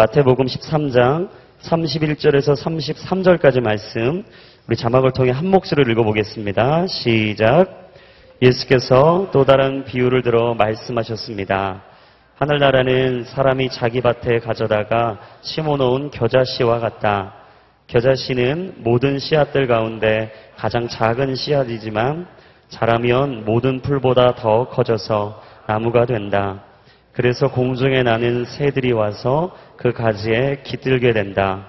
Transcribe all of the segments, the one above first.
마태복음 13장 31절에서 33절까지 말씀 우리 자막을 통해 한 목소리를 읽어보겠습니다. 시작. 예수께서 또 다른 비유를 들어 말씀하셨습니다. 하늘나라는 사람이 자기 밭에 가져다가 심어놓은 겨자씨와 같다. 겨자씨는 모든 씨앗들 가운데 가장 작은 씨앗이지만 자라면 모든 풀보다 더 커져서 나무가 된다. 그래서 공중에 나는 새들이 와서 그 가지에 깃들게 된다.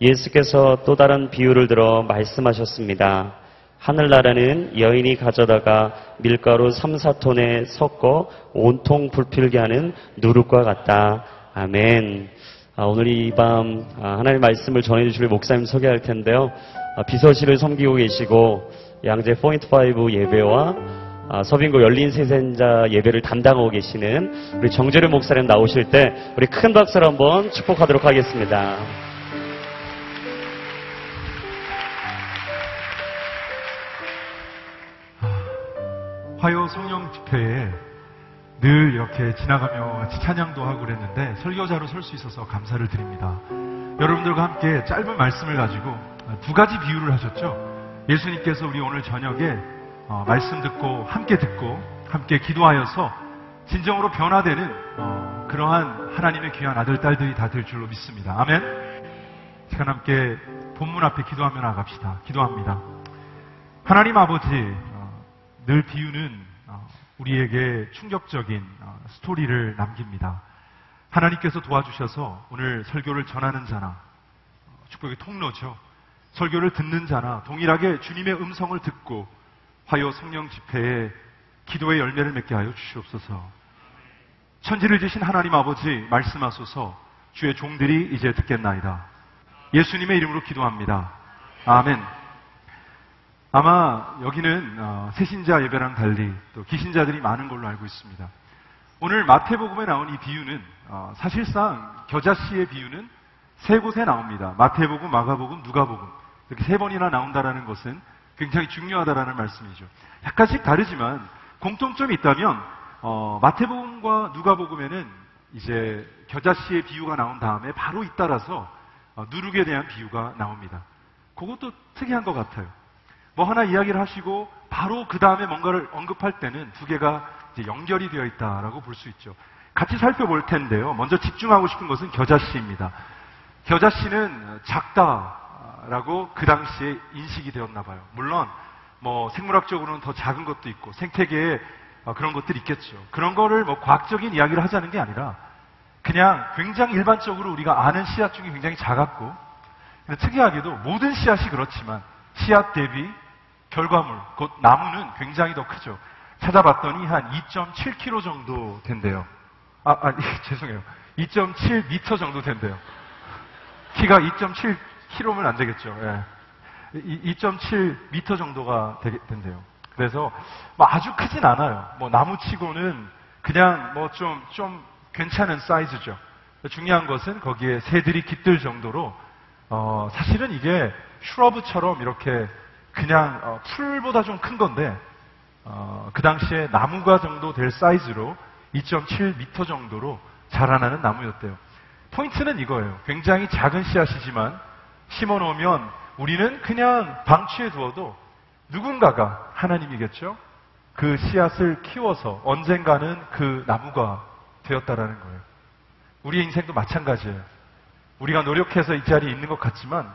예수께서 또 다른 비유를 들어 말씀하셨습니다. 하늘나라는 여인이 가져다가 밀가루 3, 4톤에 섞어 온통 불필게 하는 누룩과 같다. 아멘. 아, 오늘 이밤 아, 하나님 말씀을 전해주실 목사님 소개할 텐데요. 아, 비서실을 섬기고 계시고 양재 포인트 5 예배와 아, 서빙고 열린 세상자 예배를 담당하고 계시는 우리 정재료 목사님 나오실 때 우리 큰 박수로 한번 축복하도록 하겠습니다. 화요 성령 집회에 늘 이렇게 지나가며 찬양도 하고 그랬는데 설교자로 설 수 있어서 감사를 드립니다. 여러분들과 함께 짧은 말씀을 가지고 두 가지 비유를 하셨죠. 예수님께서 우리 오늘 저녁에 어, 말씀 듣고 함께 듣고 함께 기도하여서 진정으로 변화되는 어, 그러한 하나님의 귀한 아들 딸들이 다 될 줄로 믿습니다. 아멘. 시간 함께 본문 앞에 기도하며 나갑시다. 기도합니다. 하나님 아버지 어, 늘 비유는 어, 우리에게 충격적인 어, 스토리를 남깁니다. 하나님께서 도와주셔서 오늘 설교를 전하는 자나 어, 축복의 통로죠. 설교를 듣는 자나 동일하게 주님의 음성을 듣고 화요 성령 집회에 기도의 열매를 맺게 하여 주시옵소서. 천지를 지신 하나님 아버지 말씀하소서 주의 종들이 이제 듣겠나이다. 예수님의 이름으로 기도합니다. 아멘. 아마 여기는 어, 새신자 예배랑 달리 또 기신자들이 많은 걸로 알고 있습니다. 오늘 마태복음에 나온 이 비유는 어, 사실상 겨자씨의 비유는 세 곳에 나옵니다. 마태복음, 마가복음, 누가복음 이렇게 세 번이나 나온다라는 것은 굉장히 중요하다라는 말씀이죠. 약간씩 다르지만 공통점이 있다면 어, 마태복음과 누가복음에는 이제 겨자씨의 비유가 나온 다음에 바로 잇따라서 어, 누룩에 대한 비유가 나옵니다. 그것도 특이한 것 같아요. 뭐 하나 이야기를 하시고 바로 그 다음에 뭔가를 언급할 때는 두 개가 연결이 되어 있다라고 볼 수 있죠. 같이 살펴볼 텐데요. 먼저 집중하고 싶은 것은 겨자씨입니다. 겨자씨는 작다 라고 그 당시에 인식이 되었나 봐요. 물론 뭐 생물학적으로는 더 작은 것도 있고 생태계에 어, 그런 것들이 있겠죠. 그런 거를 뭐 과학적인 이야기를 하자는 게 아니라 그냥 굉장히 일반적으로 우리가 아는 씨앗 중에 굉장히 작았고 특이하게도 모든 씨앗이 그렇지만 씨앗 대비 결과물, 곧 나무는 굉장히 더 크죠. 찾아봤더니 한 2.7km 정도 된대요. 아, 아 죄송해요. 2.7m 정도 된대요. 키가 2.7km면 안 되겠죠. 예. 2.7m 정도가 되, 된대요. 그래서 뭐 아주 크진 않아요. 뭐 나무치고는 그냥 뭐 좀 좀 괜찮은 사이즈죠. 중요한 것은 거기에 새들이 깃들 정도로 어, 사실은 이게 슈러브처럼 이렇게 그냥 어, 풀보다 좀 큰 건데 어, 그 당시에 나무가 정도 될 사이즈로 2.7m 정도로 자라나는 나무였대요. 포인트는 이거예요. 굉장히 작은 씨앗이지만 심어 놓으면 우리는 그냥 방치해 두어도 누군가가 하나님이겠죠? 그 씨앗을 키워서 언젠가는 그 나무가 되었다라는 거예요. 우리의 인생도 마찬가지예요. 우리가 노력해서 이 자리에 있는 것 같지만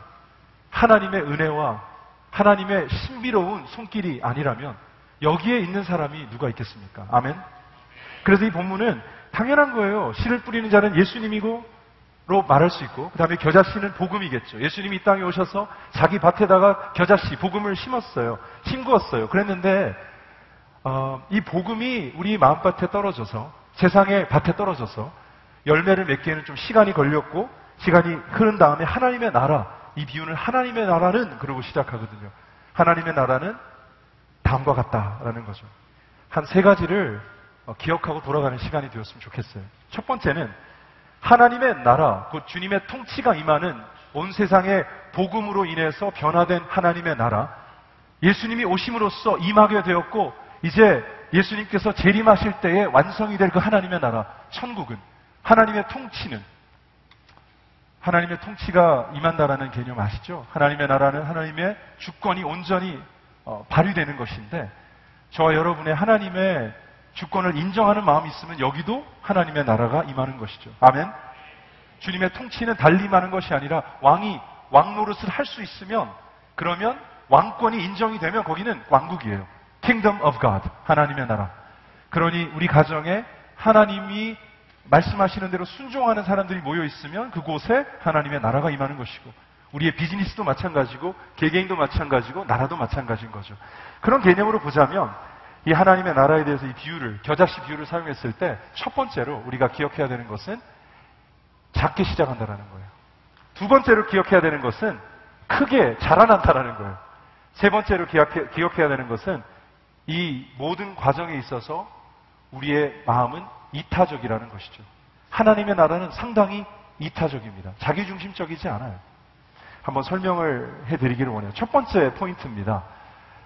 하나님의 은혜와 하나님의 신비로운 손길이 아니라면 여기에 있는 사람이 누가 있겠습니까? 아멘. 그래서 이 본문은 당연한 거예요. 씨를 뿌리는 자는 예수님이고 로 말할 수 있고 그 다음에 겨자씨는 복음이겠죠. 예수님이 이 땅에 오셔서 자기 밭에다가 겨자씨 복음을 심었어요. 심구었어요. 그랬는데 어, 이 복음이 우리 마음밭에 떨어져서 세상의 밭에 떨어져서 열매를 맺기에는 좀 시간이 걸렸고 시간이 흐른 다음에 하나님의 나라 이 비유는 하나님의 나라는 그러고 시작하거든요. 하나님의 나라는 다음과 같다라는 거죠. 한 세 가지를 어, 기억하고 돌아가는 시간이 되었으면 좋겠어요. 첫 번째는 하나님의 나라, 곧 주님의 통치가 임하는 온 세상의 복음으로 인해서 변화된 하나님의 나라, 예수님이 오심으로써 임하게 되었고, 이제 예수님께서 재림하실 때에 완성이 될 그 하나님의 나라, 천국은, 하나님의 통치는 하나님의 통치가 임한다라는 개념 아시죠? 하나님의 나라는 하나님의 주권이 온전히 어, 발휘되는 것인데 저와 여러분의 하나님의 주권을 인정하는 마음이 있으면 여기도 하나님의 나라가 임하는 것이죠. 아멘. 주님의 통치는 달림하는 것이 아니라 왕이 왕 노릇을 할 수 있으면 그러면 왕권이 인정이 되면 거기는 왕국이에요. Kingdom of God. 하나님의 나라. 그러니 우리 가정에 하나님이 말씀하시는 대로 순종하는 사람들이 모여 있으면 그곳에 하나님의 나라가 임하는 것이고 우리의 비즈니스도 마찬가지고 개개인도 마찬가지고 나라도 마찬가지인 거죠. 그런 개념으로 보자면 이 하나님의 나라에 대해서 이 비유를 겨자씨 비유를 사용했을 때 첫 번째로 우리가 기억해야 되는 것은 작게 시작한다라는 거예요. 두 번째로 기억해야 되는 것은 크게 자라난다라는 거예요. 세 번째로 기억해, 기억해야 되는 것은 이 모든 과정에 있어서 우리의 마음은 이타적이라는 것이죠. 하나님의 나라는 상당히 이타적입니다. 자기중심적이지 않아요. 한번 설명을 해드리기를 원해요. 첫 번째 포인트입니다.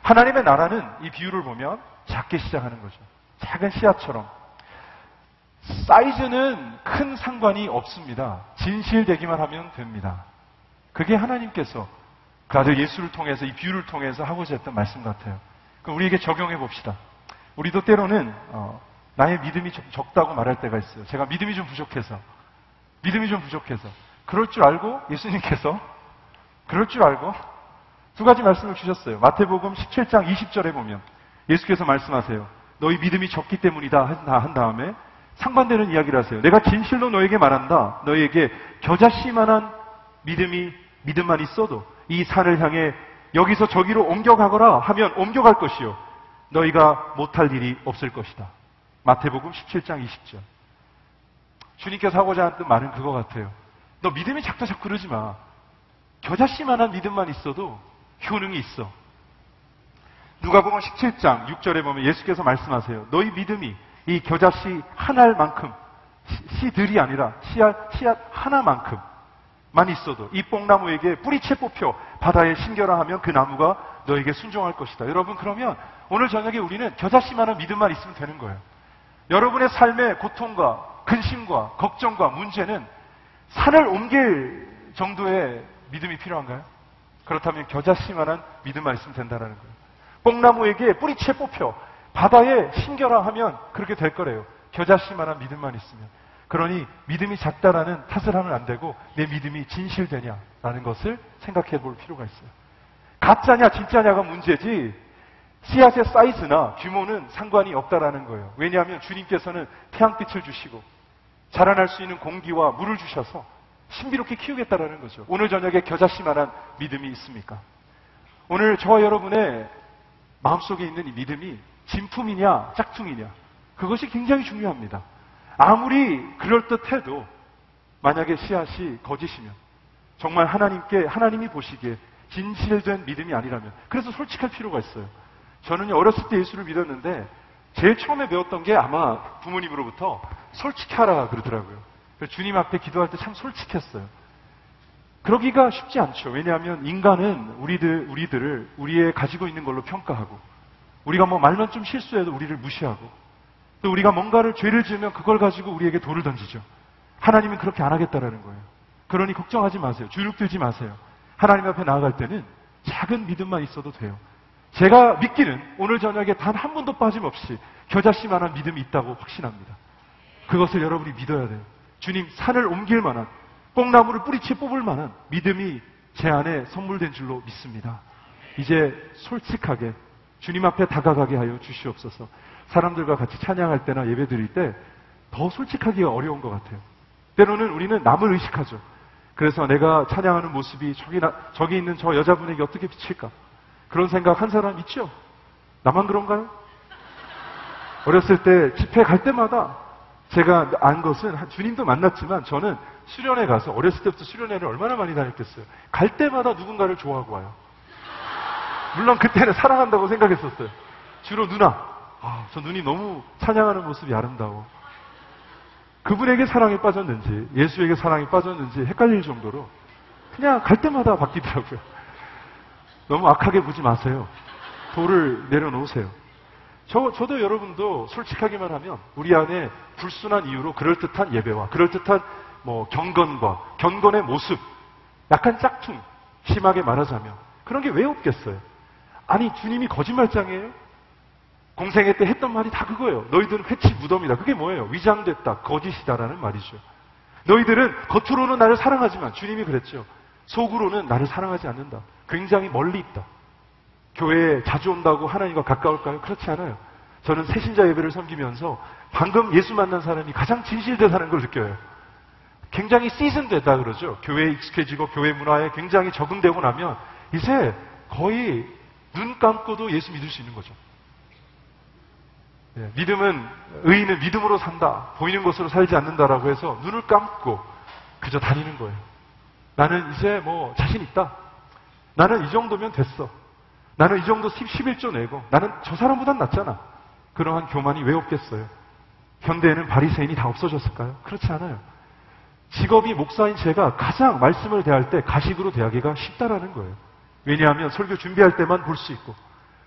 하나님의 나라는 이 비유를 보면 작게 시작하는 거죠. 작은 씨앗처럼. 사이즈는 큰 상관이 없습니다. 진실되기만 하면 됩니다. 그게 하나님께서 그 아들 예수를 통해서 이 비유를 통해서 하고자 했던 말씀 같아요. 그럼 우리에게 적용해 봅시다. 우리도 때로는 어, 나의 믿음이 적, 다고 말할 때가 있어요. 제가 믿음이 좀 부족해서 믿음이 좀 부족해서 그럴 줄 알고 예수님께서 그럴 줄 알고 두 가지 말씀을 주셨어요. 마태복음 17장 20절에 보면 예수께서 말씀하세요. 너희 믿음이 적기 때문이다 한 다음에 상반되는 이야기를 하세요. 내가 진실로 너에게 말한다. 너에게 겨자씨만한 믿음이 믿음만 있어도 이 산을 향해 여기서 저기로 옮겨가거라 하면 옮겨갈 것이요. 너희가 못할 일이 없을 것이다. 마태복음 17장 20절. 주님께서 하고자 하는 말은 그거 같아요. 너 믿음이 작다 자꾸 그러지 마. 겨자씨만한 믿음만 있어도 효능이 있어. 누가복음 17장 6절에 보면 예수께서 말씀하세요. 너희 믿음이 이 겨자씨 하나만큼 씨들이 아니라 씨앗, 씨앗 하나만큼 만 있어도 이 뽕나무에게 뿌리채 뽑혀 바다에 심겨라 하면 그 나무가 너에게 순종할 것이다. 여러분 그러면 오늘 저녁에 우리는 겨자씨만한 믿음만 있으면 되는 거예요. 여러분의 삶의 고통과 근심과 걱정과 문제는 산을 옮길 정도의 믿음이 필요한가요? 그렇다면 겨자씨만한 믿음만 있으면 된다는 거예요. 뽕나무에게 뿌리채 뽑혀 바다에 심겨라 하면 그렇게 될 거래요. 겨자씨만한 믿음만 있으면. 그러니 믿음이 작다라는 탓을 하면 안 되고 내 믿음이 진실되냐라는 것을 생각해 볼 필요가 있어요. 가짜냐 진짜냐가 문제지 씨앗의 사이즈나 규모는 상관이 없다라는 거예요. 왜냐하면 주님께서는 태양빛을 주시고 자라날 수 있는 공기와 물을 주셔서 신비롭게 키우겠다라는 거죠. 오늘 저녁에 겨자씨만한 믿음이 있습니까? 오늘 저와 여러분의 마음속에 있는 이 믿음이 진품이냐 짝퉁이냐 그것이 굉장히 중요합니다. 아무리 그럴듯해도 만약에 씨앗이 거짓이면 정말 하나님께 하나님이 보시기에 진실된 믿음이 아니라면 그래서 솔직할 필요가 있어요. 저는 어렸을 때 예수를 믿었는데 제일 처음에 배웠던 게 아마 부모님으로부터 솔직하라 그러더라고요. 주님 앞에 기도할 때 참 솔직했어요. 그러기가 쉽지 않죠. 왜냐하면 인간은 우리들, 우리들을 우리의 가지고 있는 걸로 평가하고 우리가 뭐 말만 좀 실수해도 우리를 무시하고 또 우리가 뭔가를 죄를 지으면 그걸 가지고 우리에게 돌을 던지죠. 하나님은 그렇게 안 하겠다라는 거예요. 그러니 걱정하지 마세요. 주눅 들지 마세요. 하나님 앞에 나아갈 때는 작은 믿음만 있어도 돼요. 제가 믿기는 오늘 저녁에 단한 번도 빠짐없이 겨자씨만한 믿음이 있다고 확신합니다. 그것을 여러분이 믿어야 돼요. 주님 산을 옮길 만한 뽕나무를 뿌리채 뽑을 만한 믿음이 제 안에 선물된 줄로 믿습니다. 이제 솔직하게 주님 앞에 다가가게 하여 주시옵소서. 사람들과 같이 찬양할 때나 예배 드릴 때 더 솔직하기가 어려운 것 같아요. 때로는 우리는 남을 의식하죠. 그래서 내가 찬양하는 모습이 저기, 나, 저기 있는 저 여자분에게 어떻게 비칠까? 그런 생각 한 사람 있죠? 나만 그런가요? 어렸을 때 집회 갈 때마다 제가 안 것은 주님도 만났지만 저는 수련회 가서 어렸을 때부터 수련회를 얼마나 많이 다녔겠어요. 갈 때마다 누군가를 좋아하고 와요. 물론 그때는 사랑한다고 생각했었어요. 주로 누나. 아, 저 눈이 너무 찬양하는 모습이 아름다워. 그분에게 사랑에 빠졌는지, 예수에게 사랑에 빠졌는지 헷갈릴 정도로 그냥 갈 때마다 바뀌더라고요. 너무 악하게 보지 마세요. 돌을 내려놓으세요. 저, 저도 여러분도 솔직하기만 하면 우리 안에 불순한 이유로 그럴듯한 예배와 그럴듯한 뭐 경건과 경건의 모습, 약간 짝퉁, 심하게 말하자면 그런 게 왜 없겠어요? 아니 주님이 거짓말장이에요? 공생애 때 했던 말이 다 그거예요. 너희들은 회치 무덤이다. 그게 뭐예요? 위장됐다, 거짓이다라는 말이죠. 너희들은 겉으로는 나를 사랑하지만 주님이 그랬죠. 속으로는 나를 사랑하지 않는다. 굉장히 멀리 있다. 교회에 자주 온다고 하나님과 가까울까요? 그렇지 않아요. 저는 새신자 예배를 섬기면서 방금 예수 만난 사람이 가장 진실되다는 걸 느껴요. 굉장히 시즌되다 그러죠. 교회에 익숙해지고 교회 문화에 굉장히 적응되고 나면 이제 거의 눈 감고도 예수 믿을 수 있는 거죠. 예, 믿음은 의인은 믿음으로 산다. 보이는 것으로 살지 않는다라고 해서 눈을 감고 그저 다니는 거예요. 나는 이제 뭐 자신 있다. 나는 이 정도면 됐어. 나는 이 정도 11조 내고 나는 저 사람보단 낫잖아. 그러한 교만이 왜 없겠어요? 현대에는 바리새인이 다 없어졌을까요? 그렇지 않아요. 직업이 목사인 제가 가장 말씀을 대할 때 가식으로 대하기가 쉽다라는 거예요. 왜냐하면 설교 준비할 때만 볼 수 있고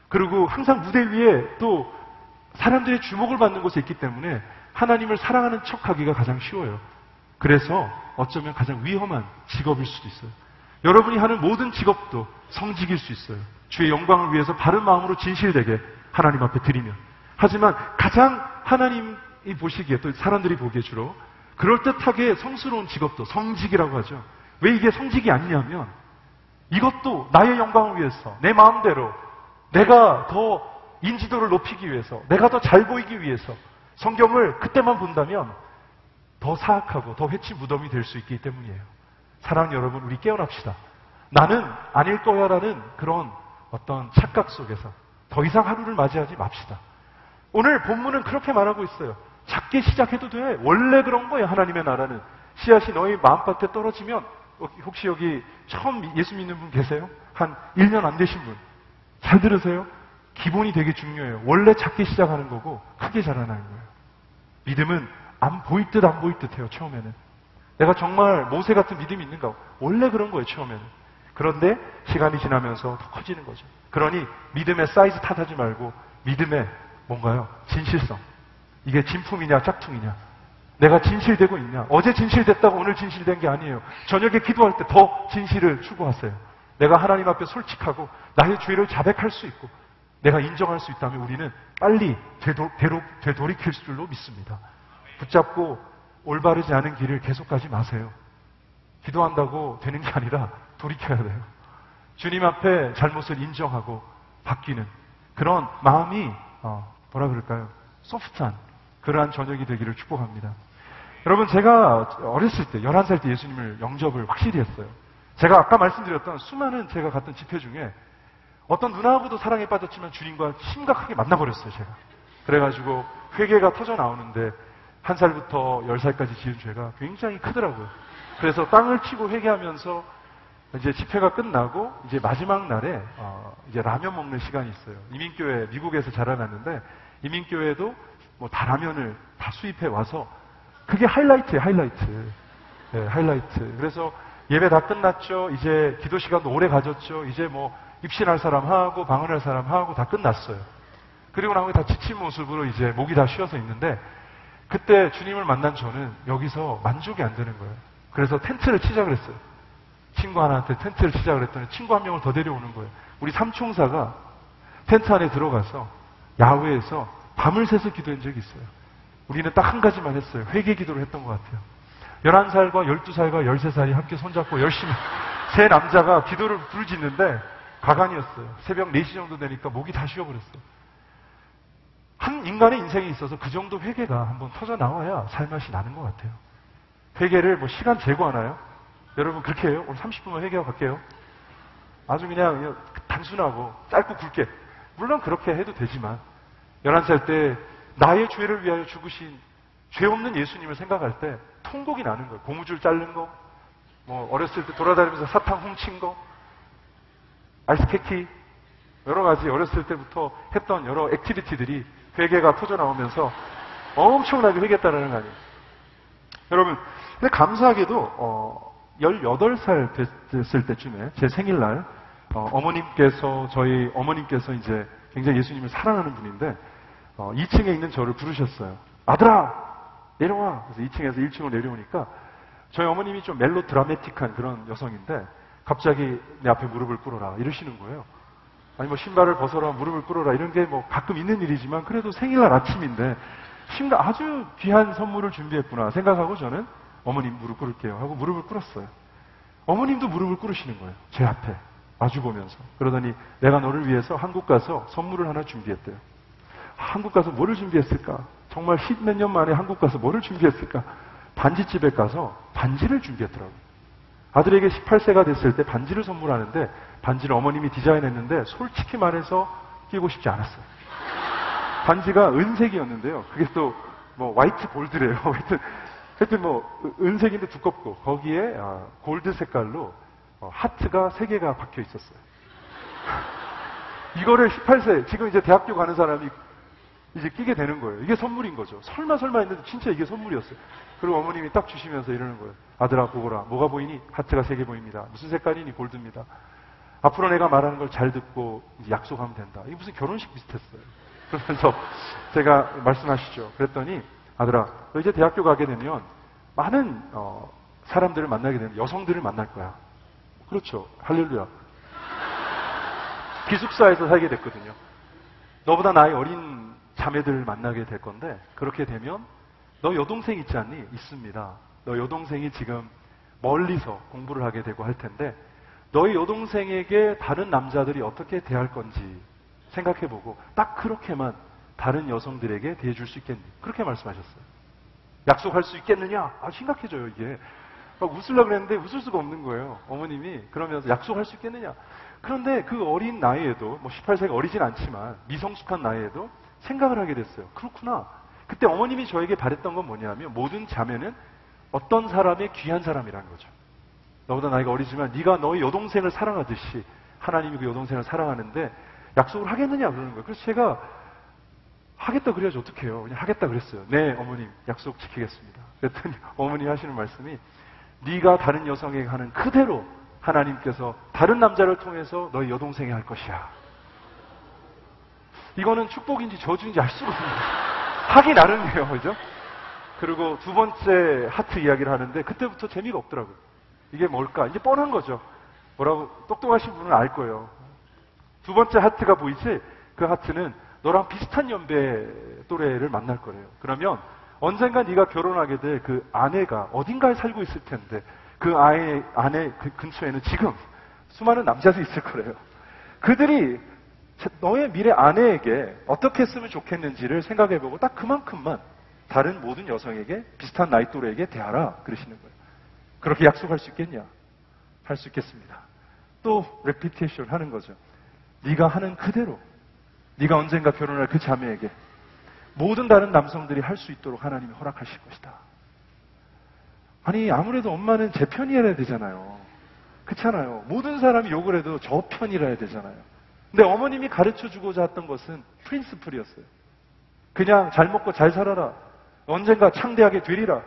그리고 항상 무대 위에 또 사람들의 주목을 받는 곳에 있기 때문에 하나님을 사랑하는 척하기가 가장 쉬워요. 그래서 어쩌면 가장 위험한 직업일 수도 있어요. 여러분이 하는 모든 직업도 성직일 수 있어요. 주의 영광을 위해서 바른 마음으로 진실되게 하나님 앞에 드리면. 하지만 가장 하나님이 보시기에 또 사람들이 보기에 주로 그럴듯하게 성스러운 직업도 성직이라고 하죠. 왜 이게 성직이 아니냐면 이것도 나의 영광을 위해서 내 마음대로 내가 더 인지도를 높이기 위해서 내가 더 잘 보이기 위해서 성경을 그때만 본다면 더 사악하고 더 회치 무덤이 될 수 있기 때문이에요. 사랑 여러분, 우리 깨어납시다. 나는 아닐 거야라는 그런 어떤 착각 속에서 더 이상 하루를 맞이하지 맙시다. 오늘 본문은 그렇게 말하고 있어요. 작게 시작해도 돼. 원래 그런 거예요, 하나님의 나라는. 씨앗이 너희 마음밭에 떨어지면, 혹시 여기 처음 예수 믿는 분 계세요? 한 1년 안 되신 분. 잘 들으세요. 기본이 되게 중요해요. 원래 작게 시작하는 거고, 크게 자라나는 거예요. 믿음은 안 보일 듯 안 보일 듯 해요, 처음에는. 내가 정말 모세 같은 믿음이 있는가? 원래 그런 거예요, 처음에는. 그런데 시간이 지나면서 더 커지는 거죠. 그러니 믿음의 사이즈 탓하지 말고 믿음의 뭔가요? 진실성. 이게 진품이냐 짝퉁이냐. 내가 진실되고 있냐. 어제 진실됐다고 오늘 진실된 게 아니에요. 저녁에 기도할 때 더 진실을 추구하세요. 내가 하나님 앞에 솔직하고 나의 죄를 자백할 수 있고 내가 인정할 수 있다면 우리는 빨리 되도, 되로, 되돌이킬 줄로 믿습니다. 붙잡고 올바르지 않은 길을 계속 가지 마세요. 기도한다고 되는 게 아니라 돌이켜야 돼요. 주님 앞에 잘못을 인정하고 바뀌는 그런 마음이 어, 뭐라 그럴까요? 소프트한 그러한 저녁이 되기를 축복합니다. 여러분 제가 어렸을 때 11살 때 예수님을 영접을 확실히 했어요. 제가 아까 말씀드렸던 수많은 제가 갔던 집회 중에 어떤 누나하고도 사랑에 빠졌지만 주님과 심각하게 만나버렸어요, 제가. 그래가지고 회개가 터져 나오는데 한 살부터 열 살까지 지은 죄가 굉장히 크더라고요. 그래서 땅을 치고 회개하면서 이제 집회가 끝나고 이제 마지막 날에 어 이제 라면 먹는 시간이 있어요. 이민교회 미국에서 자라났는데 이민교회도 뭐 다 라면을 다 수입해 와서 그게 하이라이트예요, 하이라이트. 네, 하이라이트. 그래서 예배 다 끝났죠. 이제 기도 시간도 오래 가졌죠. 이제 뭐 입신할 사람 하고 방언할 사람 하고 다 끝났어요. 그리고 나머지 다 지친 모습으로 이제 목이 다 쉬어서 있는데 그때 주님을 만난 저는 여기서 만족이 안 되는 거예요. 그래서 텐트를 치자 그랬어요. 친구 하나한테 텐트를 치자 그랬더니 친구 한 명을 더 데려오는 거예요. 우리 삼총사가 텐트 안에 들어가서 야외에서 밤을 새서 기도한 적이 있어요. 우리는 딱 한 가지만 했어요. 회개 기도를 했던 것 같아요. 11살과 12살과 13살이 함께 손잡고 열심히 세 남자가 기도를 부르짖는데 가관이었어요. 새벽 4시 정도 되니까 목이 다 쉬어버렸어요. 한 인간의 인생에 있어서 그 정도 회개가 한번 터져 나와야 살맛이 나는 것 같아요. 회개를 뭐 시간 재고하나요? 여러분 그렇게 해요? 오늘 30분만 회개하고 갈게요. 아주 그냥, 단순하고 짧고 굵게. 물론 그렇게 해도 되지만 11살 때 나의 죄를 위하여 죽으신 죄 없는 예수님을 생각할 때 통곡이 나는 거예요. 고무줄 자른 거, 뭐 어렸을 때 돌아다니면서 사탕 훔친 거, 아이스케키 여러 가지 어렸을 때부터 했던 여러 activity들이 회개가 터져 나오면서 엄청나게 회개했다는 거 아니에요. 여러분, 근데 감사하게도 어, 18살 됐을 때쯤에 제 생일날 어, 머님께서 저희 어머님께서 이제 굉장히 예수님을 사랑하는 분인데 어, 2층에 있는 저를 부르셨어요. 아들아 내려와. 그래서 2층에서 1층으로 내려오니까 저희 어머님이 좀 멜로 드라마틱한 그런 여성인데 갑자기 내 앞에 무릎을 꿇어라 이러시는 거예요. 아니 뭐 신발을 벗어라 무릎을 꿇어라 이런 게 뭐 가끔 있는 일이지만 그래도 생일날 아침인데 심가 아주 귀한 선물을 준비했구나 생각하고 저는 어머님 무릎 꿇을게요 하고 무릎을 꿇었어요. 어머님도 무릎을 꿇으시는 거예요. 제 앞에 마주 보면서 그러더니 내가 너를 위해서 한국 가서 선물을 하나 준비했대요. 한국 가서 뭐를 준비했을까? 정말 십몇 년 만에 한국 가서 뭐를 준비했을까? 반지집에 가서 반지를 준비했더라고요. 아들에게 18세가 됐을 때 반지를 선물하는데 반지를 어머님이 디자인했는데 솔직히 말해서 끼고 싶지 않았어요. 반지가 은색이었는데요. 그게 또뭐 화이트 골드래요. 하여튼, 하여튼 뭐 은색인데 두껍고 거기에 아, 골드 색깔로 어, 하트가 세 개가 박혀 있었어요. 이거를 18세 지금 이제 대학교 가는 사람이 이제 끼게 되는 거예요. 이게 선물인 거죠. 설마 설마 했는데 진짜 이게 선물이었어요. 그리고 어머님이 딱 주시면서 이러는 거예요. 아들아 보거라. 뭐가 보이니? 하트가 세 개 보입니다. 무슨 색깔이니? 골드입니다. 앞으로 내가 말하는 걸 잘 듣고 약속하면 된다. 이게 무슨 결혼식 비슷했어요. 그러면서 제가 말씀하시죠. 그랬더니 아들아, 너 이제 대학교 가게 되면 많은 어, 사람들을 만나게 되는 여성들을 만날 거야. 그렇죠. 할렐루야. 기숙사에서 살게 됐거든요. 너보다 나이 어린 자매들을 만나게 될 건데 그렇게 되면 너 여동생 있지 않니? 있습니다. 너 여동생이 지금 멀리서 공부를 하게 되고 할 텐데 너희 여동생에게 다른 남자들이 어떻게 대할 건지 생각해보고 딱 그렇게만 다른 여성들에게 대해줄 수 있겠니? 그렇게 말씀하셨어요. 약속할 수 있겠느냐? 아, 심각해져요, 이게. 막 웃으려고 그랬는데 웃을 수가 없는 거예요. 어머님이 그러면서 약속할 수 있겠느냐? 그런데 그 어린 나이에도, 뭐 18세가 어리진 않지만 미성숙한 나이에도 생각을 하게 됐어요. 그렇구나. 그때 어머님이 저에게 바랬던 건 뭐냐면 모든 자매는 어떤 사람의 귀한 사람이라는 거죠. 너보다 나이가 어리지만 네가 너의 여동생을 사랑하듯이 하나님이 그 여동생을 사랑하는데 약속을 하겠느냐 그러는 거예요. 그래서 제가 하겠다 그래야지 어떡해요. 그냥 하겠다 그랬어요. 네, 어머님 약속 지키겠습니다. 그랬더니 어머니 하시는 말씀이 네가 다른 여성에게 하는 그대로 하나님께서 다른 남자를 통해서 너의 여동생이 할 것이야. 이거는 축복인지 저주인지 알 수가 거예요. 하기 나름이에요. 그죠? 그리고 두 번째 하트 이야기를 하는데 그때부터 재미가 없더라고요. 이게 뭘까? 이제 뻔한 거죠. 뭐라고 똑똑하신 분은 알 거예요. 두 번째 하트가 보이지? 그 하트는 너랑 비슷한 연배 또래를 만날 거래요. 그러면 언젠가 네가 결혼하게 될 그 아내가 어딘가에 살고 있을 텐데 그 아이 아내 그 근처에는 지금 수많은 남자들이 있을 거래요. 그들이 너의 미래 아내에게 어떻게 했으면 좋겠는지를 생각해보고 딱 그만큼만 다른 모든 여성에게 비슷한 나이 또래에게 대하라 그러시는 거예요. 그렇게 약속할 수 있겠냐? 할 수 있겠습니다. 또 레피테이션 하는 거죠. 네가 하는 그대로 네가 언젠가 결혼할 그 자매에게 모든 다른 남성들이 할 수 있도록 하나님이 허락하실 것이다. 아니 아무래도 엄마는 제 편이어야 되잖아요. 그렇잖아요. 모든 사람이 욕을 해도 저 편이라 해야 되잖아요. 근데 어머님이 가르쳐 주고자 했던 것은 프린스플이었어요. 그냥 잘 먹고 잘 살아라. 언젠가 창대하게 되리라.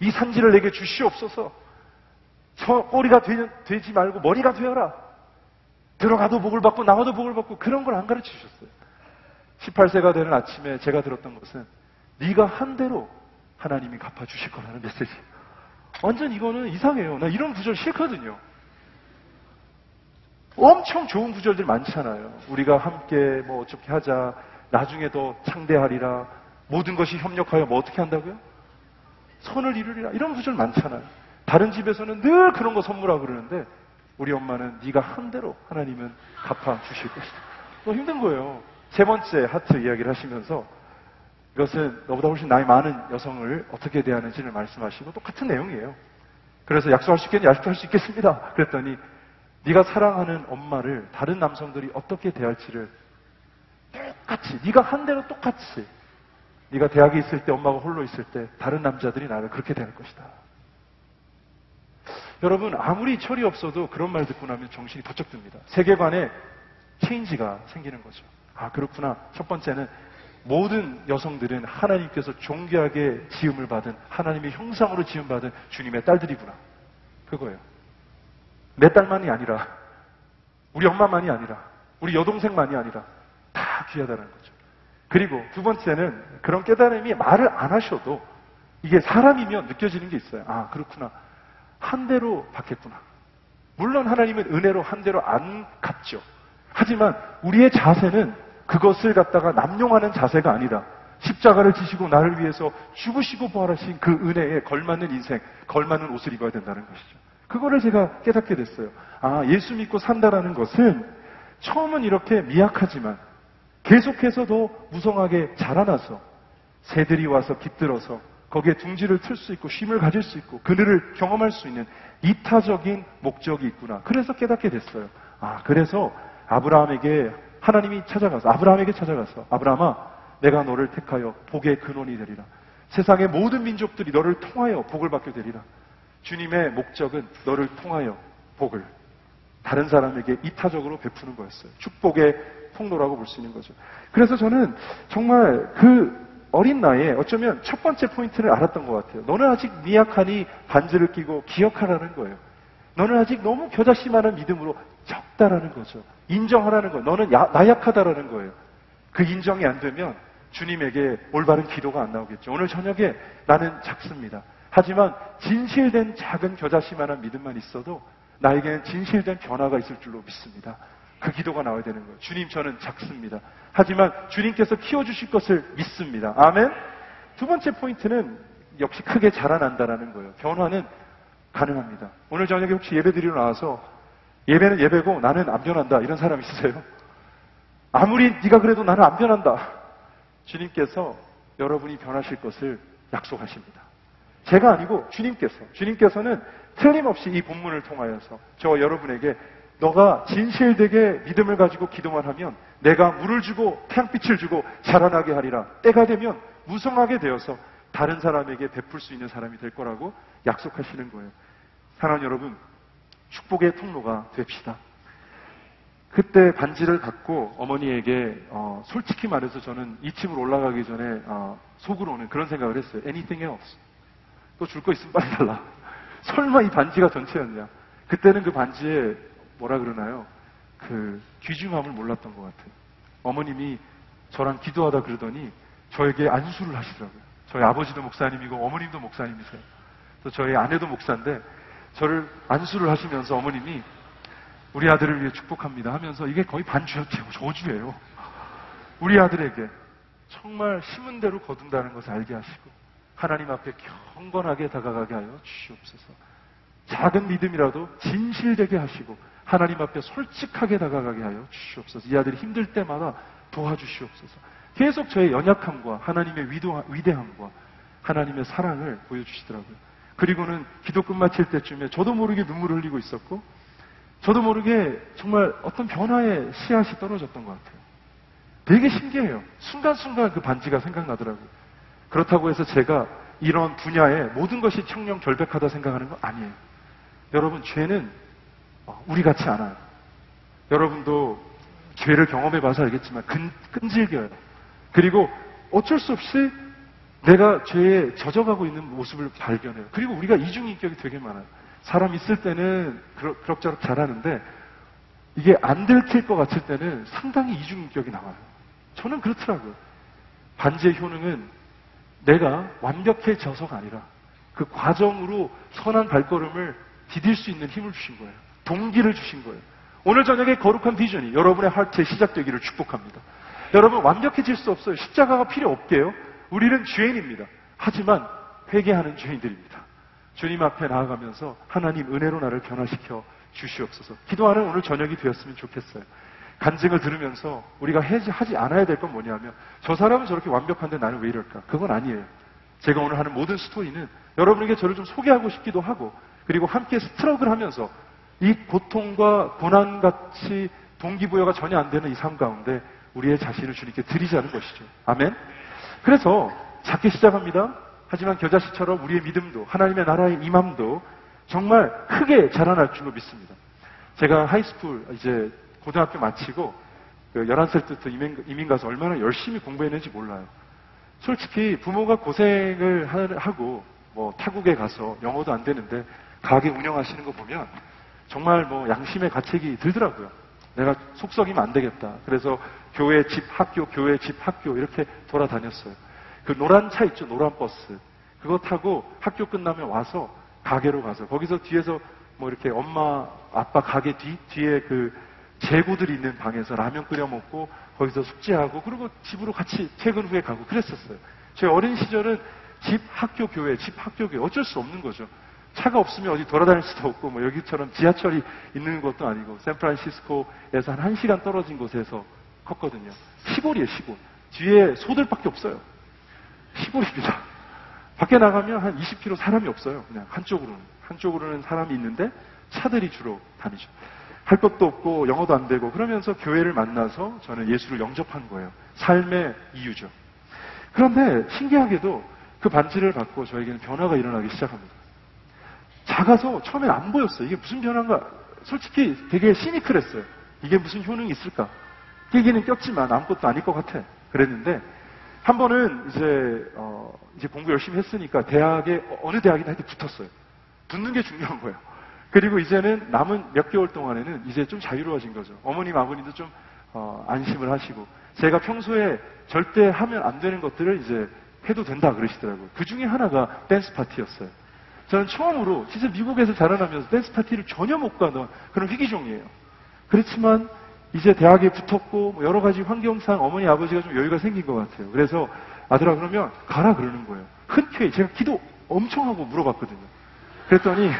이 산지를 내게 주시옵소서. 저 꼬리가 되, 지 말고 머리가 되어라. 들어가도 복을 받고 나와도 복을 받고 그런 걸 안 가르쳐 주셨어요. 18세가 되는 아침에 제가 들었던 것은 네가 한 대로 하나님이 갚아 주실 거라는 메시지. 완전 이거는 이상해요. 나 이런 구절 싫거든요. 엄청 좋은 구절들 많잖아요. 우리가 함께 뭐 어떻게 하자. 나중에 도 창대하리라. 모든 것이 협력하여 뭐 어떻게 한다고요? 선을 이루리라. 이런 구절 많잖아요. 다른 집에서는 늘 그런 거 선물하고 그러는데 우리 엄마는 네가 한 대로 하나님은 갚아 주실 것이다. 너무 힘든 거예요. 세 번째 하트 이야기를 하시면서 이것은 너보다 훨씬 나이 많은 여성을 어떻게 대하는지를 말씀하시고 똑같은 내용이에요. 그래서 약속할 수 있겠냐? 약속할 수 있겠습니다. 그랬더니 네가 사랑하는 엄마를 다른 남성들이 어떻게 대할지를 똑같이 네가 한 대로 똑같이 네가 대학에 있을 때 엄마가 홀로 있을 때 다른 남자들이 나를 그렇게 대할 것이다. 여러분 아무리 철이 없어도 그런 말 듣고 나면 정신이 번쩍 듭니다. 세계관에 체인지가 생기는 거죠. 아 그렇구나. 첫 번째는 모든 여성들은 하나님께서 존귀하게 지음을 받은 하나님의 형상으로 지음 받은 주님의 딸들이구나. 그거예요. 내 딸만이 아니라 우리 엄마만이 아니라 우리 여동생만이 아니라 다 귀하다는 거죠. 그리고 두 번째는 그런 깨달음이 말을 안 하셔도 이게 사람이면 느껴지는 게 있어요. 아, 그렇구나. 한 대로 받겠구나. 물론 하나님은 은혜로 한 대로 안 갚죠. 하지만 우리의 자세는 그것을 갖다가 남용하는 자세가 아니다. 십자가를 지시고 나를 위해서 죽으시고 부활하신 그 은혜에 걸맞는 인생, 걸맞는 옷을 입어야 된다는 것이죠. 그거를 제가 깨닫게 됐어요. 아, 예수 믿고 산다라는 것은 처음은 이렇게 미약하지만 계속해서 더 무성하게 자라나서 새들이 와서 깃들어서 거기에 둥지를 틀 수 있고 쉼을 가질 수 있고 그늘을 경험할 수 있는 이타적인 목적이 있구나. 그래서 깨닫게 됐어요. 아, 그래서 아브라함에게 하나님이 찾아가서 아브라함에게 찾아가서 아브라함아 내가 너를 택하여 복의 근원이 되리라. 세상의 모든 민족들이 너를 통하여 복을 받게 되리라. 주님의 목적은 너를 통하여 복을 다른 사람에게 이타적으로 베푸는 거였어요. 축복의 통로라고 볼 수 있는 거죠. 그래서 저는 정말 그 어린 나이에 어쩌면 첫 번째 포인트를 알았던 것 같아요. 너는 아직 미약하니 반지를 끼고 기억하라는 거예요. 너는 아직 너무 겨자씨만한 믿음으로 적다라는 거죠. 인정하라는 거예요. 너는 야- 나약하다라는 거예요. 그 인정이 안 되면 주님에게 올바른 기도가 안 나오겠죠. 오늘 저녁에 나는 작습니다. 하지만 진실된 작은 겨자씨만한 믿음만 있어도 나에게는 진실된 변화가 있을 줄로 믿습니다. 그 기도가 나와야 되는 거예요. 주님, 저는 작습니다. 하지만 주님께서 키워주실 것을 믿습니다. 아멘? 두 번째 포인트는 역시 크게 자라난다라는 거예요. 변화는 가능합니다. 오늘 저녁에 혹시 예배 드리러 나와서 예배는 예배고 나는 안 변한다. 이런 사람 있으세요? 아무리 네가 그래도 나는 안 변한다. 주님께서 여러분이 변하실 것을 약속하십니다. 제가 아니고 주님께서, 주님께서는 틀림없이 이 본문을 통하여서 저와 여러분에게 너가 진실되게 믿음을 가지고 기도만 하면 내가 물을 주고 태양빛을 주고 자라나게 하리라. 때가 되면 무성하게 되어서 다른 사람에게 베풀 수 있는 사람이 될 거라고 약속하시는 거예요. 사랑하는 여러분, 축복의 통로가 됩시다. 그때 반지를 갖고 어머니에게 어, 솔직히 말해서 저는 2층으로 올라가기 전에 어, 속으로는 그런 생각을 했어요. Anything else? 또 줄 거 있으면 빨리 달라. 설마 이 반지가 전체였냐? 그때는 그 반지에 뭐라 그러나요? 그 귀중함을 몰랐던 것 같아요. 어머님이 저랑 기도하다 그러더니 저에게 안수를 하시더라고요. 저희 아버지도 목사님이고 어머님도 목사님이세요. 또 저희 아내도 목사인데 저를 안수를 하시면서 어머님이 우리 아들을 위해 축복합니다 하면서 이게 거의 반주였대요. 저주예요. 우리 아들에게 정말 심은 대로 거둔다는 것을 알게 하시고 하나님 앞에 경건하게 다가가게 하여 주시옵소서. 작은 믿음이라도 진실되게 하시고 하나님 앞에 솔직하게 다가가게 하여 주시옵소서. 이 아들이 힘들 때마다 도와주시옵소서. 계속 저의 연약함과 하나님의 위대함과 하나님의 사랑을 보여주시더라고요. 그리고는 기도 끝마칠 때쯤에 저도 모르게 눈물을 흘리고 있었고 저도 모르게 정말 어떤 변화의 씨앗이 떨어졌던 것 같아요. 되게 신기해요. 순간순간 그 반지가 생각나더라고요. 그렇다고 해서 제가 이런 분야에 모든 것이 청렴 결백하다 생각하는 건 아니에요. 여러분, 죄는 어, 우리 같지 않아요. 여러분도 죄를 경험해 봐서 알겠지만 근, 끈질겨요. 그리고 어쩔 수 없이 내가 죄에 젖어가고 있는 모습을 발견해요. 그리고 우리가 이중인격이 되게 많아요. 사람 있을 때는 그럭, 그럭저럭 잘하는데 이게 안 들킬 것 같을 때는 상당히 이중인격이 나와요. 저는 그렇더라고요. 반지의 효능은 내가 완벽해져서가 아니라 그 과정으로 선한 발걸음을 디딜 수 있는 힘을 주신 거예요. 동기를 주신 거예요. 오늘 저녁에 거룩한 비전이 여러분의 하트에 시작되기를 축복합니다. 여러분 완벽해질 수 없어요. 십자가가 필요 없게요. 우리는 죄인입니다. 하지만 회개하는 죄인들입니다. 주님 앞에 나아가면서 하나님 은혜로 나를 변화시켜 주시옵소서. 기도하는 오늘 저녁이 되었으면 좋겠어요. 간증을 들으면서 우리가 하지 않아야 될 건 뭐냐면 저 사람은 저렇게 완벽한데 나는 왜 이럴까? 그건 아니에요. 제가 오늘 하는 모든 스토리는 여러분에게 저를 좀 소개하고 싶기도 하고 그리고 함께 struggle을 하면서 이 고통과 고난같이 동기부여가 전혀 안 되는 이 삶 가운데 우리의 자신을 주님께 드리자는 것이죠. 아멘? 그래서 작게 시작합니다. 하지만 겨자씨처럼 우리의 믿음도 하나님의 나라의 임함도 정말 크게 자라날 줄로 믿습니다. 제가 high school 이제 고등학교 마치고 그 11살 때부터 이민, 이민 가서 얼마나 열심히 공부했는지 몰라요. 솔직히 부모가 고생을 하- 하고 뭐 타국에 가서 영어도 안 되는데 가게 운영하시는 거 보면 정말 뭐 양심의 가책이 들더라고요. 내가 속썩이면 안 되겠다. 그래서 교회 집 학교 교회 집 학교 이렇게 돌아다녔어요. 그 노란 차 있죠 노란 버스 그거 타고 학교 끝나면 와서 가게로 가서 거기서 뒤에서 뭐 이렇게 엄마 아빠 가게 뒤 뒤에 그 재고들이 있는 방에서 라면 끓여 먹고 거기서 숙제하고 그리고 집으로 같이 퇴근 후에 가고 그랬었어요. 제 어린 시절은 집 학교 교회 집 학교 교회 어쩔 수 없는 거죠. 차가 없으면 어디 돌아다닐 수도 없고 뭐 여기처럼 지하철이 있는 것도 아니고 샌프란시스코에서 한 1시간 떨어진 곳에서 컸거든요. 시골이에요, 시골. 뒤에 소들밖에 없어요. 시골입니다. 밖에 나가면 한 20km 사람이 없어요. 그냥 한쪽으로는. 한쪽으로는 사람이 있는데 차들이 주로 다니죠. 할 것도 없고 영어도 안 되고 그러면서 교회를 만나서 저는 예수를 영접한 거예요. 삶의 이유죠. 그런데 신기하게도 그 반지를 받고 저에게는 변화가 일어나기 시작합니다. 작아서 처음엔 안 보였어요. 이게 무슨 변화인가? 솔직히 되게 시니클했어요. 이게 무슨 효능이 있을까? 끼기는 꼈지만 아무것도 아닐 것 같아. 그랬는데 한 번은 이제 어, 이제 공부 열심히 했으니까 대학에 어느 대학이나 하여튼 붙었어요. 붙는 게 중요한 거예요. 그리고 이제는 남은 몇 개월 동안에는 이제 좀 자유로워진 거죠. 어머님 아버님도 좀 어, 안심을 하시고 제가 평소에 절대 하면 안 되는 것들을 이제 해도 된다 그러시더라고요. 그 중에 하나가 댄스 파티였어요. 저는 처음으로 진짜 미국에서 자라나면서 댄스 파티를 전혀 못 가는 그런 희귀종이에요. 그렇지만 이제 대학에 붙었고 뭐 여러 가지 환경상 어머니 아버지가 좀 여유가 생긴 것 같아요. 그래서 아들아 그러면 가라 그러는 거예요. 흔쾌히 제가 기도 엄청 하고 물어봤거든요. 그랬더니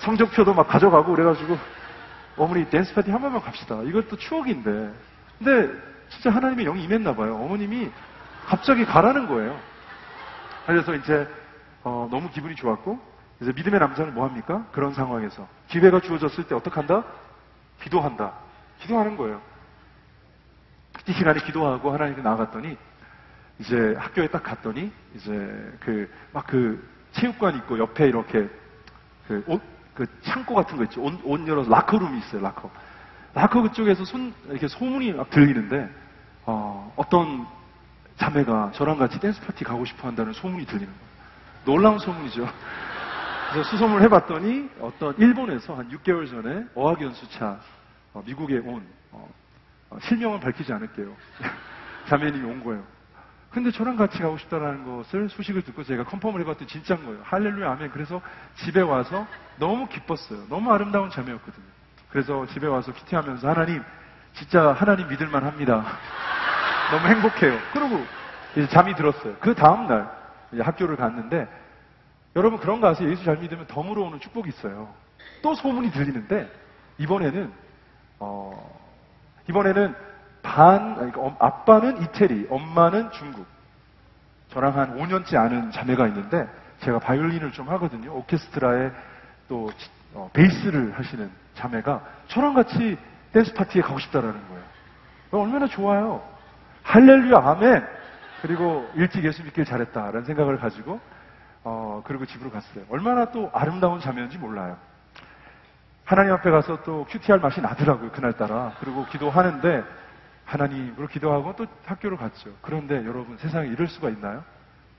성적표도 막 가져가고 그래가지고 어머니 댄스 파티 한 번만 갑시다. 이것도 추억인데. 근데 진짜 하나님의 영이 임했나 봐요. 어머님이 갑자기 가라는 거예요. 그래서 이제 어, 너무 기분이 좋았고 이제 믿음의 남자는 뭐 합니까? 그런 상황에서 기회가 주어졌을 때 어떡한다? 기도한다. 기도하는 거예요. 이 시간에 기도하고 하나님께 나아갔더니 이제 학교에 딱 갔더니 이제 그막그 체육관 있고 옆에 이렇게 그 옷, 그 창고 같은 거 있죠. 옷, 옷 열어서 라커룸이 있어요. 라커. 라커 그쪽에서 손 이렇게 소문이 막 들리는데 어, 어떤 자매가 저랑 같이 댄스 파티 가고 싶어 한다는 소문이 들리는 거예요. 놀라운 소문이죠. 그래서 수소문을 해봤더니 어떤 일본에서 한 6개월 전에 어학연수차 어, 미국에 온 어, 어, 실명은 밝히지 않을게요. 자매님이 온 거예요. 근데 저랑 같이 가고 싶다는 것을 소식을 듣고 제가 컨펌을 해봤더니 진짜인 거예요. 할렐루야 아멘. 그래서 집에 와서 너무 기뻤어요. 너무 아름다운 자매였거든요. 그래서 집에 와서 키티하면서 하나님 진짜 하나님 믿을만 합니다. 너무 행복해요. 그러고 이제 잠이 들었어요. 그 다음날 학교를 갔는데 여러분 그런 거 아세요? 예수 잘 믿으면 덤으로 오는 축복이 있어요. 또 소문이 들리는데 이번에는 어, 이번에는 반 어, 아빠는 이태리, 엄마는 중국. 저랑 한 5년째 아는 자매가 있는데 제가 바이올린을 좀 하거든요. 오케스트라에 또 어, 베이스를 하시는 자매가 저랑 같이 댄스 파티에 가고 싶다라는 거예요. 얼마나 좋아요. 할렐루야 아멘. 그리고 일찍 예수 믿길 잘했다라는 생각을 가지고 어, 그리고 집으로 갔어요. 얼마나 또 아름다운 자매인지 몰라요. 하나님 앞에 가서 또 큐티할 맛이 나더라고요, 그날따라. 그리고 기도하는데, 하나님으로 기도하고 또 학교를 갔죠. 그런데 여러분, 세상에 이럴 수가 있나요?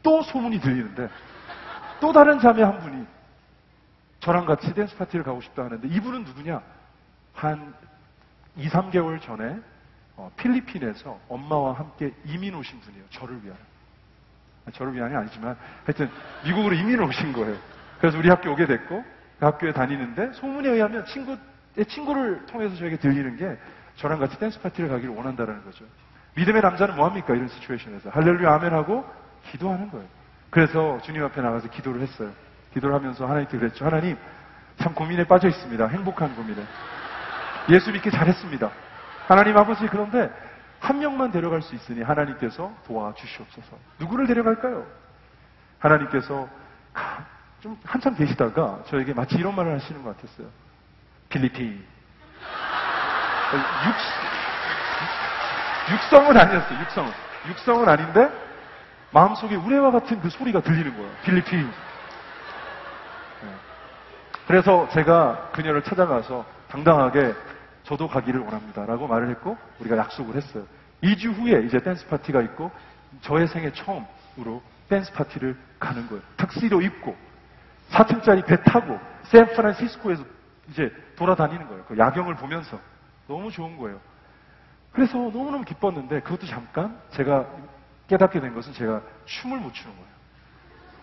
또 소문이 들리는데, 또 다른 자매 한 분이 저랑 같이 댄스 파티를 가고 싶다 하는데, 이분은 누구냐? 한 2, 3개월 전에 어, 필리핀에서 엄마와 함께 이민 오신 분이에요. 저를 위하여. 저를 위한이 아니지만, 하여튼, 미국으로 이민을 오신 거예요. 그래서 우리 학교 오게 됐고, 그 학교에 다니는데 소문에 의하면 친구, 내 친구를 통해서 저에게 들리는 게 저랑 같이 댄스 파티를 가기를 원한다는 거죠. 믿음의 남자는 뭐합니까? 이런 시츄에이션에서. 할렐루야 아멘 하고 기도하는 거예요. 그래서 주님 앞에 나가서 기도를 했어요. 기도를 하면서 하나님께 그랬죠. 하나님, 참 고민에 빠져 있습니다. 행복한 고민에. 예수 믿기 잘했습니다. 하나님 아버지, 그런데 한 명만 데려갈 수 있으니 하나님께서 도와주시옵소서. 누구를 데려갈까요? 하나님께서 좀 한참 계시다가 저에게 마치 이런 말을 하시는 것 같았어요. 필리핀. 육, 육성은 아니었어요, 육성은. 육성은 아닌데, 마음속에 우레와 같은 그 소리가 들리는 거예요. 필리핀. 네. 그래서 제가 그녀를 찾아가서 당당하게 저도 가기를 원합니다. 라고 말을 했고, 우리가 약속을 했어요. 2주 후에 이제 댄스 파티가 있고, 저의 생애 처음으로 댄스 파티를 가는 거예요. 턱시도 입고, 4층짜리 배 타고 샌프란시스코에서 이제 돌아다니는 거예요. 그 야경을 보면서 너무 좋은 거예요. 그래서 너무너무 기뻤는데 그것도 잠깐 제가 깨닫게 된 것은 제가 춤을 못 추는 거예요.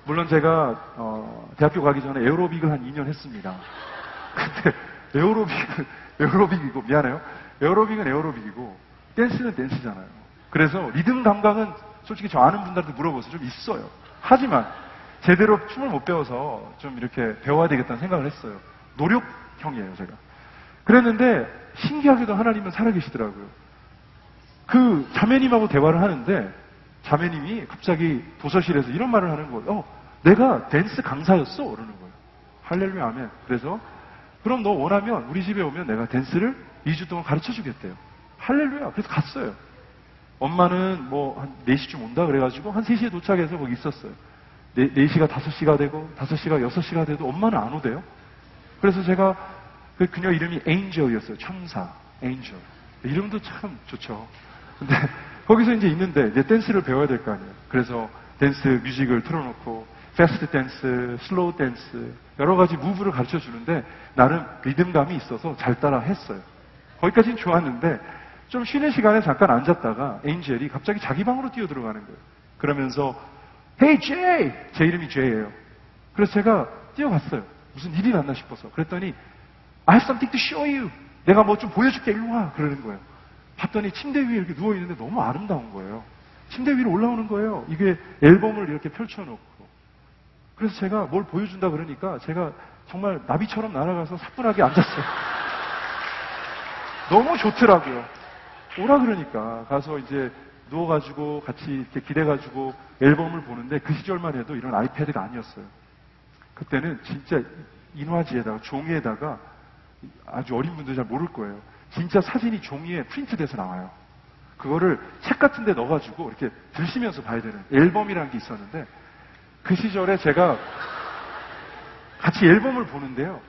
물론 제가 어, 대학교 가기 전에 에어로빅을 한 2년 했습니다. 근데 에어로빅은 에어로빅이고 미안해요. 에어로빅은 에어로빅이고 댄스는 댄스잖아요. 그래서 리듬 감각은 솔직히 저 아는 분들한테 물어보세요. 좀 있어요. 하지만 제대로 춤을 못 배워서 좀 이렇게 배워야 되겠다는 생각을 했어요. 노력형이에요, 제가. 그랬는데 신기하게도 하나님은 살아계시더라고요. 그 자매님하고 대화를 하는데 자매님이 갑자기 도서실에서 이런 말을 하는 거예요. 어, 내가 댄스 강사였어? 그러는 거예요. 할렐루야 아멘. 그래서 그럼 너 원하면 우리 집에 오면 내가 댄스를 2주 동안 가르쳐 주겠대요. 할렐루야. 그래서 갔어요. 엄마는 뭐 한 4시쯤 온다 그래가지고 한 3시에 도착해서 거기 있었어요. 4, 4시가 5시가 되고 5시가 6시가 돼도 엄마는 안 오대요. 그래서 제가 그 그녀 이름이 엔젤이었어요. 천사. 엔젤. 이름도 참 좋죠. 근데 거기서 이제 있는데 이제 댄스를 배워야 될 거 아니에요. 그래서 댄스 뮤직을 틀어놓고 fast dance, slow dance 여러 가지 move를 가르쳐 주는데 나름 리듬감이 있어서 잘 따라 했어요. 거기까지는 좋았는데 좀 쉬는 시간에 잠깐 앉았다가 엔젤이 갑자기 자기 방으로 뛰어 들어가는 거예요. 그러면서 Hey Jay! 제 이름이 J예요. 그래서 제가 뛰어갔어요. 무슨 일이 났나 싶어서. 그랬더니 I have something to show you. 내가 뭐 좀 보여줄게. 일로 와. 그러는 거예요. 봤더니 침대 위에 이렇게 누워 있는데 너무 아름다운 거예요. 침대 위로 올라오는 거예요. 이게 앨범을 이렇게 펼쳐놓고. 그래서 제가 뭘 보여준다 그러니까 제가 정말 나비처럼 날아가서 사뿐하게 앉았어요. 너무 좋더라고요. 오라 그러니까 가서 이제 누워가지고 같이 이렇게 기대가지고 앨범을 보는데 그 시절만 해도 이런 아이패드가 아니었어요. 그때는 진짜 인화지에다가 종이에다가 아주 어린 분들 잘 모를 거예요. 진짜 사진이 종이에 프린트돼서 나와요. 그거를 책 같은 데 넣어가지고 이렇게 들시면서 봐야 되는 앨범이라는 게 있었는데 그 시절에 제가 같이 앨범을 보는데요.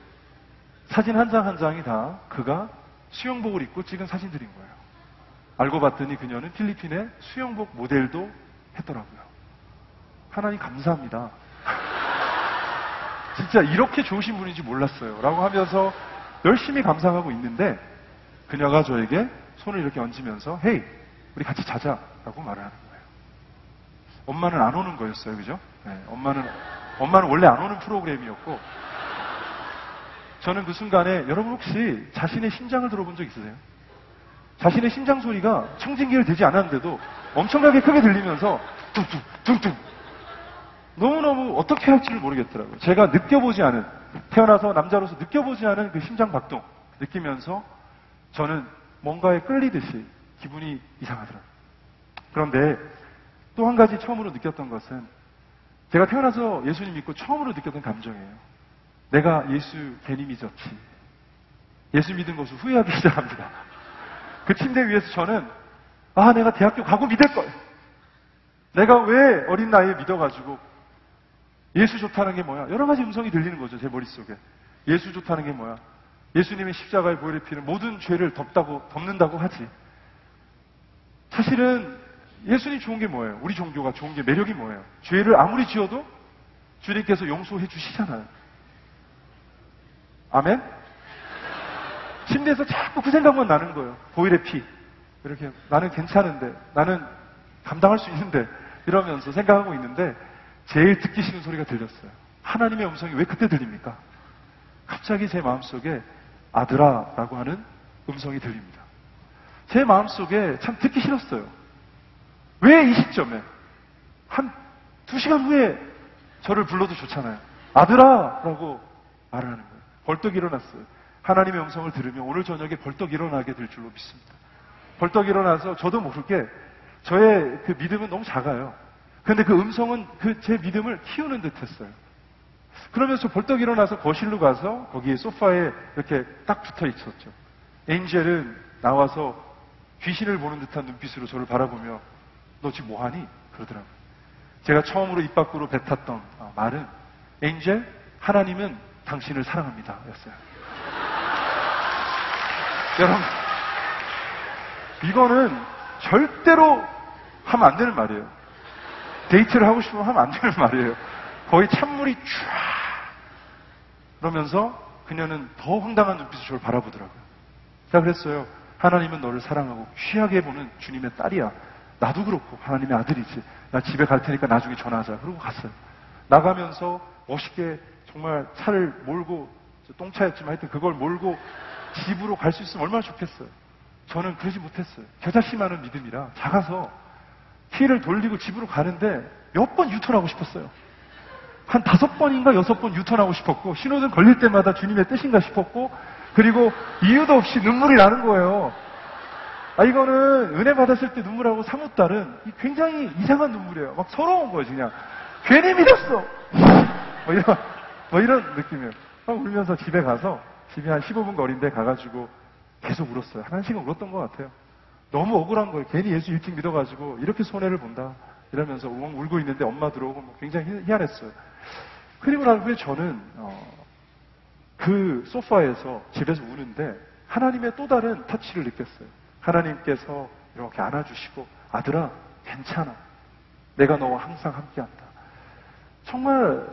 사진 한장한 장이 다 그가 수영복을 입고 찍은 사진들인 거예요. 알고 봤더니 그녀는 필리핀의 수영복 모델도 했더라고요. 하나님 감사합니다. 진짜 이렇게 좋으신 분인지 몰랐어요. 라고 하면서 열심히 감상하고 있는데 그녀가 저에게 손을 이렇게 얹으면서 헤이, 우리 같이 자자. 라고 말을 하는 거예요. 엄마는 안 오는 거였어요. 그죠? 네, 엄마는, 엄마는 원래 안 오는 프로그램이었고 저는 그 순간에 여러분 혹시 자신의 심장을 들어본 적 있으세요? 자신의 심장 소리가 청진기를 대지 않았는데도 엄청나게 크게 들리면서 뚝뚝 뚝뚝 너무너무 어떻게 할지를 모르겠더라고요. 제가 느껴보지 않은 태어나서 남자로서 느껴보지 않은 그 심장 박동 느끼면서 저는 뭔가에 끌리듯이 기분이 이상하더라고요. 그런데 또 한 가지 처음으로 느꼈던 것은 제가 태어나서 예수님 믿고 처음으로 느꼈던 감정이에요. 내가 예수 괜히 믿었지. 예수 믿은 것을 후회하기 시작합니다. 그 침대 위에서 저는 아 내가 대학교 가고 믿을 걸. 내가 왜 어린 나이에 믿어가지고 예수 좋다는 게 뭐야? 여러 가지 음성이 들리는 거죠 제 머릿속에. 예수 좋다는 게 뭐야? 예수님의 십자가의 보혈의 피는 모든 죄를 덮다고 덮는다고 하지. 사실은 예수님 좋은 게 뭐예요? 우리 종교가 좋은 게 매력이 뭐예요? 죄를 아무리 지어도 주님께서 용서해 주시잖아요. 아멘? 침대에서 자꾸 그 생각만 나는 거예요. 보일의 피. 이렇게 나는 괜찮은데, 나는 감당할 수 있는데, 이러면서 생각하고 있는데, 제일 듣기 싫은 소리가 들렸어요. 하나님의 음성이 왜 그때 들립니까? 갑자기 제 마음속에 아들아 라고 하는 음성이 들립니다. 제 마음속에 참 듣기 싫었어요. 왜 이 시점에? 한 두 시간 후에 저를 불러도 좋잖아요. 아들아! 라고 말을 하는 거예요. 벌떡 일어났어요. 하나님의 음성을 들으면 오늘 저녁에 벌떡 일어나게 될 줄로 믿습니다. 벌떡 일어나서 저도 모르게 저의 그 믿음은 너무 작아요. 근데 그 음성은 그 제 믿음을 키우는 듯 했어요. 그러면서 벌떡 일어나서 거실로 가서 거기에 소파에 이렇게 딱 붙어 있었죠. 엔젤은 나와서 귀신을 보는 듯한 눈빛으로 저를 바라보며 너 지금 뭐하니? 그러더라고요. 제가 처음으로 입 밖으로 뱉었던 어, 말은 엔젤, 하나님은 당신을 사랑합니다. 였어요. 여러분, 이거는 절대로 하면 안 되는 말이에요. 데이트를 하고 싶으면 하면 안 되는 말이에요. 거의 찬물이 쫙 그러면서 그녀는 더 황당한 눈빛으로 저를 바라보더라고요. 제가 그랬어요. 하나님은 너를 사랑하고 귀하게 보는 주님의 딸이야. 나도 그렇고 하나님의 아들이지. 나 집에 갈 테니까 나중에 전화하자. 그러고 갔어요. 나가면서 멋있게 정말 차를 몰고 저 똥차였지만 하여튼 그걸 몰고 집으로 갈 수 있으면 얼마나 좋겠어요. 저는 그러지 못했어요. 겨자씨만은 믿음이라 작아서 키를 돌리고 집으로 가는데 몇 번 유턴하고 싶었어요. 한 다섯 번인가 여섯 번 유턴하고 싶었고 신호등 걸릴 때마다 주님의 뜻인가 싶었고 그리고 이유도 없이 눈물이 나는 거예요. 아 이거는 은혜 받았을 때 눈물하고 사뭇 다른 이 굉장히 이상한 눈물이에요. 막 서러운 거예요, 그냥. 괜히 믿었어. 뭐 이런 뭐 이런 느낌이에요. 막 울면서 집에 가서 집에 한 15분 거리인데 가가지고 계속 울었어요. 한 시간 울었던 것 같아요. 너무 억울한 거예요. 괜히 예수 일찍 믿어가지고 이렇게 손해를 본다. 이러면서 웅 울고 있는데 엄마 들어오고 뭐 굉장히 희- 희한했어요. 그리고 난 후에 저는 어, 그 소파에서 집에서 우는데 하나님의 또 다른 터치를 느꼈어요. 하나님께서 이렇게 안아주시고 아들아 괜찮아. 내가 너와 항상 함께한다. 정말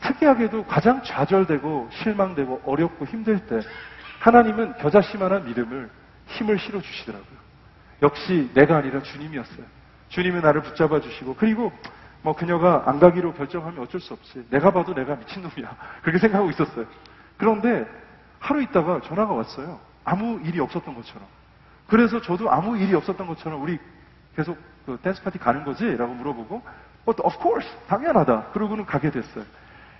특이하게도 가장 좌절되고 실망되고 어렵고 힘들 때 하나님은 겨자씨만한 믿음을 힘을 실어 주시더라고요. 역시 내가 아니라 주님이었어요. 주님이 나를 붙잡아 주시고 그리고 뭐 그녀가 안 가기로 결정하면 어쩔 수 없지. 내가 봐도 내가 미친놈이야. 그렇게 생각하고 있었어요. 그런데 하루 있다가 전화가 왔어요. 아무 일이 없었던 것처럼. 그래서 저도 아무 일이 없었던 것처럼 우리 계속 그 댄스 파티 가는 거지? 라고 물어보고 어, of course 당연하다. 그러고는 가게 됐어요.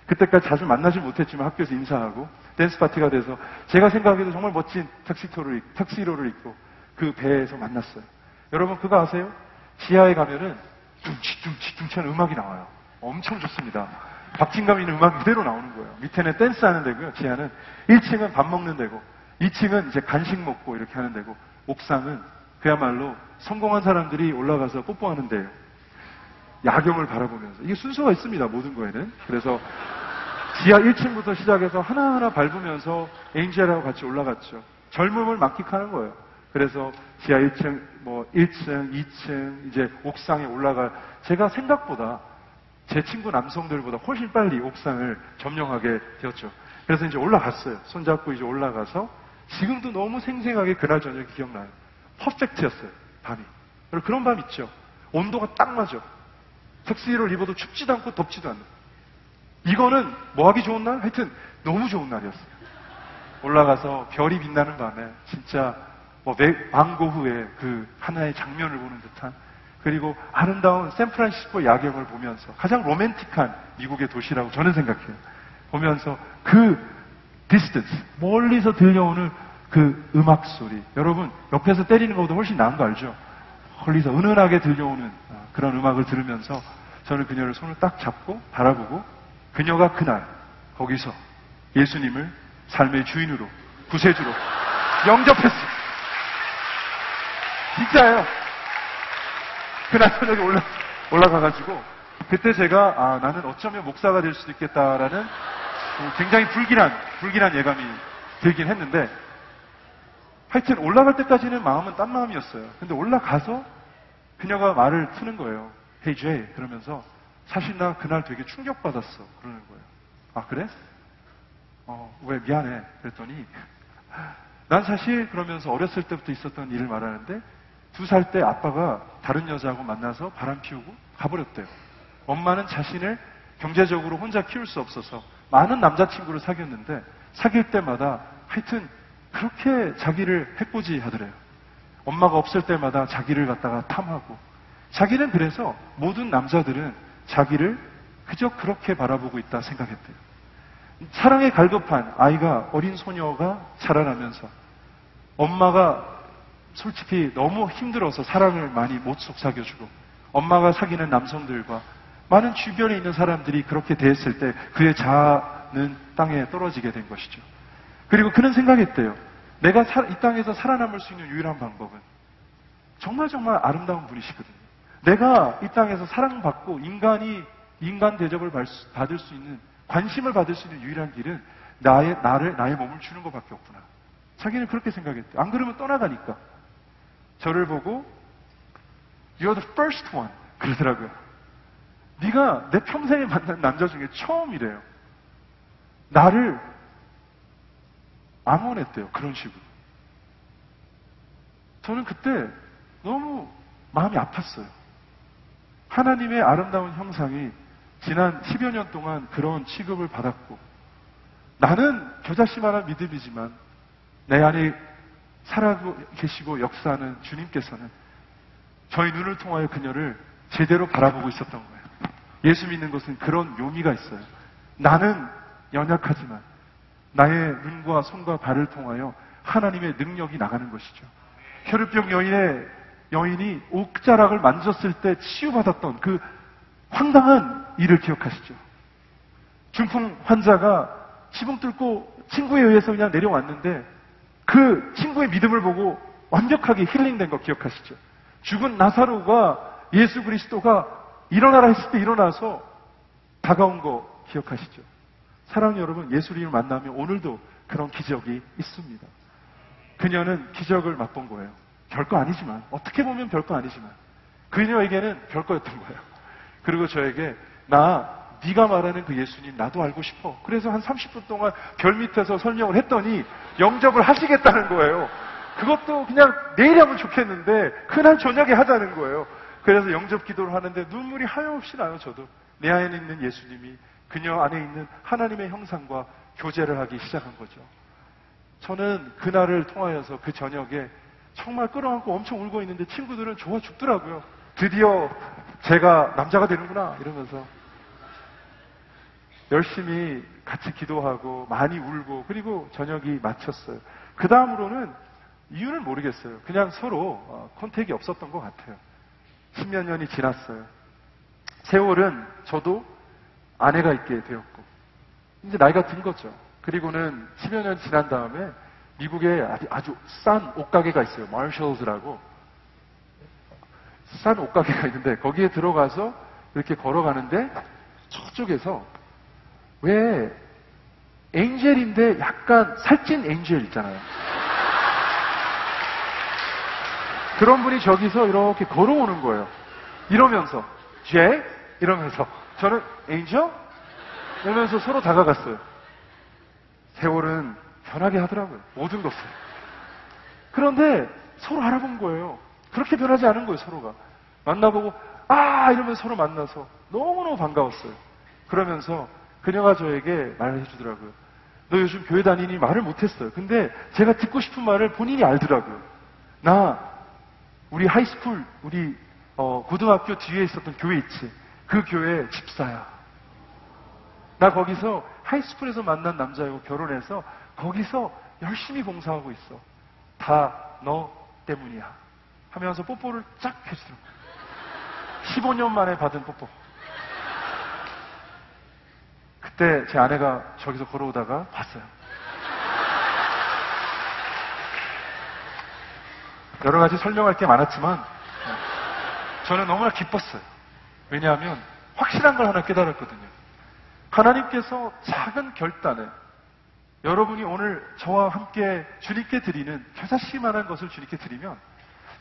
그때까지 자주 만나지 못했지만 학교에서 인사하고 댄스 파티가 돼서 제가 생각해도 정말 멋진 턱시토를 입- 턱시로를 입고 그 배에서 만났어요. 여러분 그거 아세요? 지하에 가면은 하는 음악이 나와요. 엄청 좋습니다. 박진감 있는 음악이 그대로 나오는 거예요. 밑에는 댄스 하는 데고요. 지하는 1층은 밥 먹는 데고 2층은 이제 간식 먹고 이렇게 하는 데고 옥상은 그야말로 성공한 사람들이 올라가서 뽀뽀하는 데예요. 야경을 바라보면서 이게 순서가 있습니다. 모든 거에는. 그래서 지하 1층부터 시작해서 하나하나 밟으면서 엔젤하고 같이 올라갔죠. 젊음을 만끽하는 거예요. 그래서 지하 1층, 뭐 1층, 2층, 이제 옥상에 올라갈 제가 생각보다 제 친구 남성들보다 훨씬 빨리 옥상을 점령하게 되었죠. 그래서 이제 올라갔어요. 손잡고 이제 올라가서 지금도 너무 생생하게 그날 저녁이 기억나요. 퍼펙트였어요. 밤이. 그런 밤 있죠. 온도가 딱 맞아. 턱시를 입어도 춥지도 않고 덥지도 않는. 이거는 뭐 하기 좋은 날? 하여튼 너무 좋은 날이었어요. 올라가서 별이 빛나는 밤에 진짜 뭐 매- 망고 후에 그 하나의 장면을 보는 듯한 그리고 아름다운 샌프란시스코 야경을 보면서 가장 로맨틱한 미국의 도시라고 저는 생각해요. 보면서 그 distance 멀리서 들려오는 그 음악 소리 여러분 옆에서 때리는 것보다 훨씬 나은 거 알죠? 멀리서 은은하게 들려오는 아, 그런 음악을 들으면서 저는 그녀를 손을 딱 잡고 바라보고 그녀가 그날 거기서 예수님을 삶의 주인으로 구세주로 영접했어요. 진짜예요. 그날 저녁에 올라, 올라가가지고 그때 제가 아, 나는 어쩌면 목사가 될 수도 있겠다라는 어, 굉장히 불길한 불길한 예감이 들긴 했는데 하여튼 올라갈 때까지는 마음은 딴 마음이었어요. 근데 올라가서 그녀가 말을 트는 거예요. Hey Jay 그러면서 사실 나 그날 되게 충격받았어 그러는 거예요. 아 그래? 어, 왜 미안해 그랬더니 난 사실 그러면서 어렸을 때부터 있었던 일을 말하는데 두 살 때 아빠가 다른 여자하고 만나서 바람 피우고 가버렸대요. 엄마는 자신을 경제적으로 혼자 키울 수 없어서 많은 남자친구를 사귀었는데 사귈 때마다 하여튼 그렇게 자기를 해코지 하더래요. 엄마가 없을 때마다 자기를 갖다가 탐하고 자기는 그래서 모든 남자들은 자기를 그저 그렇게 바라보고 있다 생각했대요. 사랑에 갈급한 아이가 어린 소녀가 자라나면서 엄마가 솔직히 너무 힘들어서 사랑을 많이 못 속삭여주고 엄마가 사귀는 남성들과 많은 주변에 있는 사람들이 그렇게 대했을 때 그의 자아는 땅에 떨어지게 된 것이죠. 그리고 그는 생각했대요. 내가 사- 이 땅에서 살아남을 수 있는 유일한 방법은 정말 정말 아름다운 분이시거든요. 내가 이 땅에서 사랑받고 인간이 인간 대접을 받- 받을 수 있는 관심을 받을 수 있는 유일한 길은 나의 나를 나의 몸을 주는 것밖에 없구나. 자기는 그렇게 생각했대요. 안 그러면 떠나가니까. 저를 보고 You're the first one 그러더라고요. 네가 내 평생에 만난 남자 중에 처음이래요. 나를 암원했대요. 그런 식으로. 저는 그때 너무 마음이 아팠어요. 하나님의 아름다운 형상이 지난 10여 년 동안 그런 취급을 받았고 나는 겨자씨만한 믿음이지만 내 안에 살아고 계시고 역사하는 주님께서는 저희 눈을 통하여 그녀를 제대로 바라보고 있었던 거예요. 예수 믿는 것은 그런 묘미가 있어요. 나는 연약하지만 나의 눈과 손과 발을 통하여 하나님의 능력이 나가는 것이죠. 혈루병 여인의 여인이 옥자락을 만졌을 때 치유받았던 그 황당한 일을 기억하시죠. 중풍 환자가 지붕 뚫고 친구에 의해서 그냥 내려왔는데 그 친구의 믿음을 보고 완벽하게 힐링된 거 기억하시죠. 죽은 나사로가 예수 그리스도가 일어나라 했을 때 일어나서 다가온 거 기억하시죠. 사랑하는 여러분, 예수님을 만나면 오늘도 그런 기적이 있습니다. 그녀는 기적을 맛본 거예요. 별거 아니지만, 어떻게 보면 별거 아니지만, 그녀에게는 별거였던 거예요. 그리고 저에게, 나, 네가 말하는 그 예수님 나도 알고 싶어. 그래서 한 30분 동안 별 밑에서 설명을 했더니 영접을 하시겠다는 거예요. 그것도 그냥 내일 하면 좋겠는데, 그날 저녁에 하자는 거예요. 그래서 영접 기도를 하는데 눈물이 하염없이 나요, 저도. 내 안에 있는 예수님이 그녀 안에 있는 하나님의 형상과 교제를 하기 시작한 거죠. 저는 그날을 통하여서 그 저녁에 정말 끌어안고 엄청 울고 있는데 친구들은 좋아 죽더라고요. 드디어 제가 남자가 되는구나 이러면서 열심히 같이 기도하고 많이 울고 그리고 저녁이 마쳤어요. 그 다음으로는 이유는 모르겠어요. 그냥 서로 어, 컨택이 없었던 것 같아요. 십몇 년이 지났어요. 세월은 저도 아내가 있게 되었고 이제 나이가 든 거죠. 그리고는 10여 년 지난 다음에 미국에 아주 싼 옷가게가 있어요. 마셜즈라고. 싼 옷가게가 있는데 거기에 들어가서 이렇게 걸어가는데 저쪽에서 왜 엔젤인데 약간 살찐 엔젤 있잖아요. 그런 분이 저기서 이렇게 걸어오는 거예요. 이러면서 제 이러면서 저는 엔젤 이러면서 서로 다가갔어요. 세월은 변하게 하더라고요. 모든 것을. 그런데 서로 알아본 거예요. 그렇게 변하지 않은 거예요, 서로가. 만나보고, 아! 이러면서 서로 만나서 너무너무 반가웠어요. 그러면서 그녀가 저에게 말을 해주더라고요. 너 요즘 교회 다니니 말을 못했어요. 근데 제가 듣고 싶은 말을 본인이 알더라고요. 나, 우리 high school, 우리, 어, 고등학교 뒤에 있었던 교회 있지. 그 교회 집사야. 나 거기서 하이스쿨에서 만난 남자하고 결혼해서 거기서 열심히 봉사하고 있어. 다 너 때문이야. 하면서 뽀뽀를 쫙 해주더라고. 15년 만에 받은 뽀뽀. 그때 제 아내가 저기서 걸어오다가 봤어요. 여러 가지 설명할 게 많았지만 저는 너무나 기뻤어요. 왜냐하면 확실한 걸 하나 깨달았거든요. 하나님께서 작은 결단에 여러분이 오늘 저와 함께 주님께 드리는 겨자씨만한 것을 주님께 드리면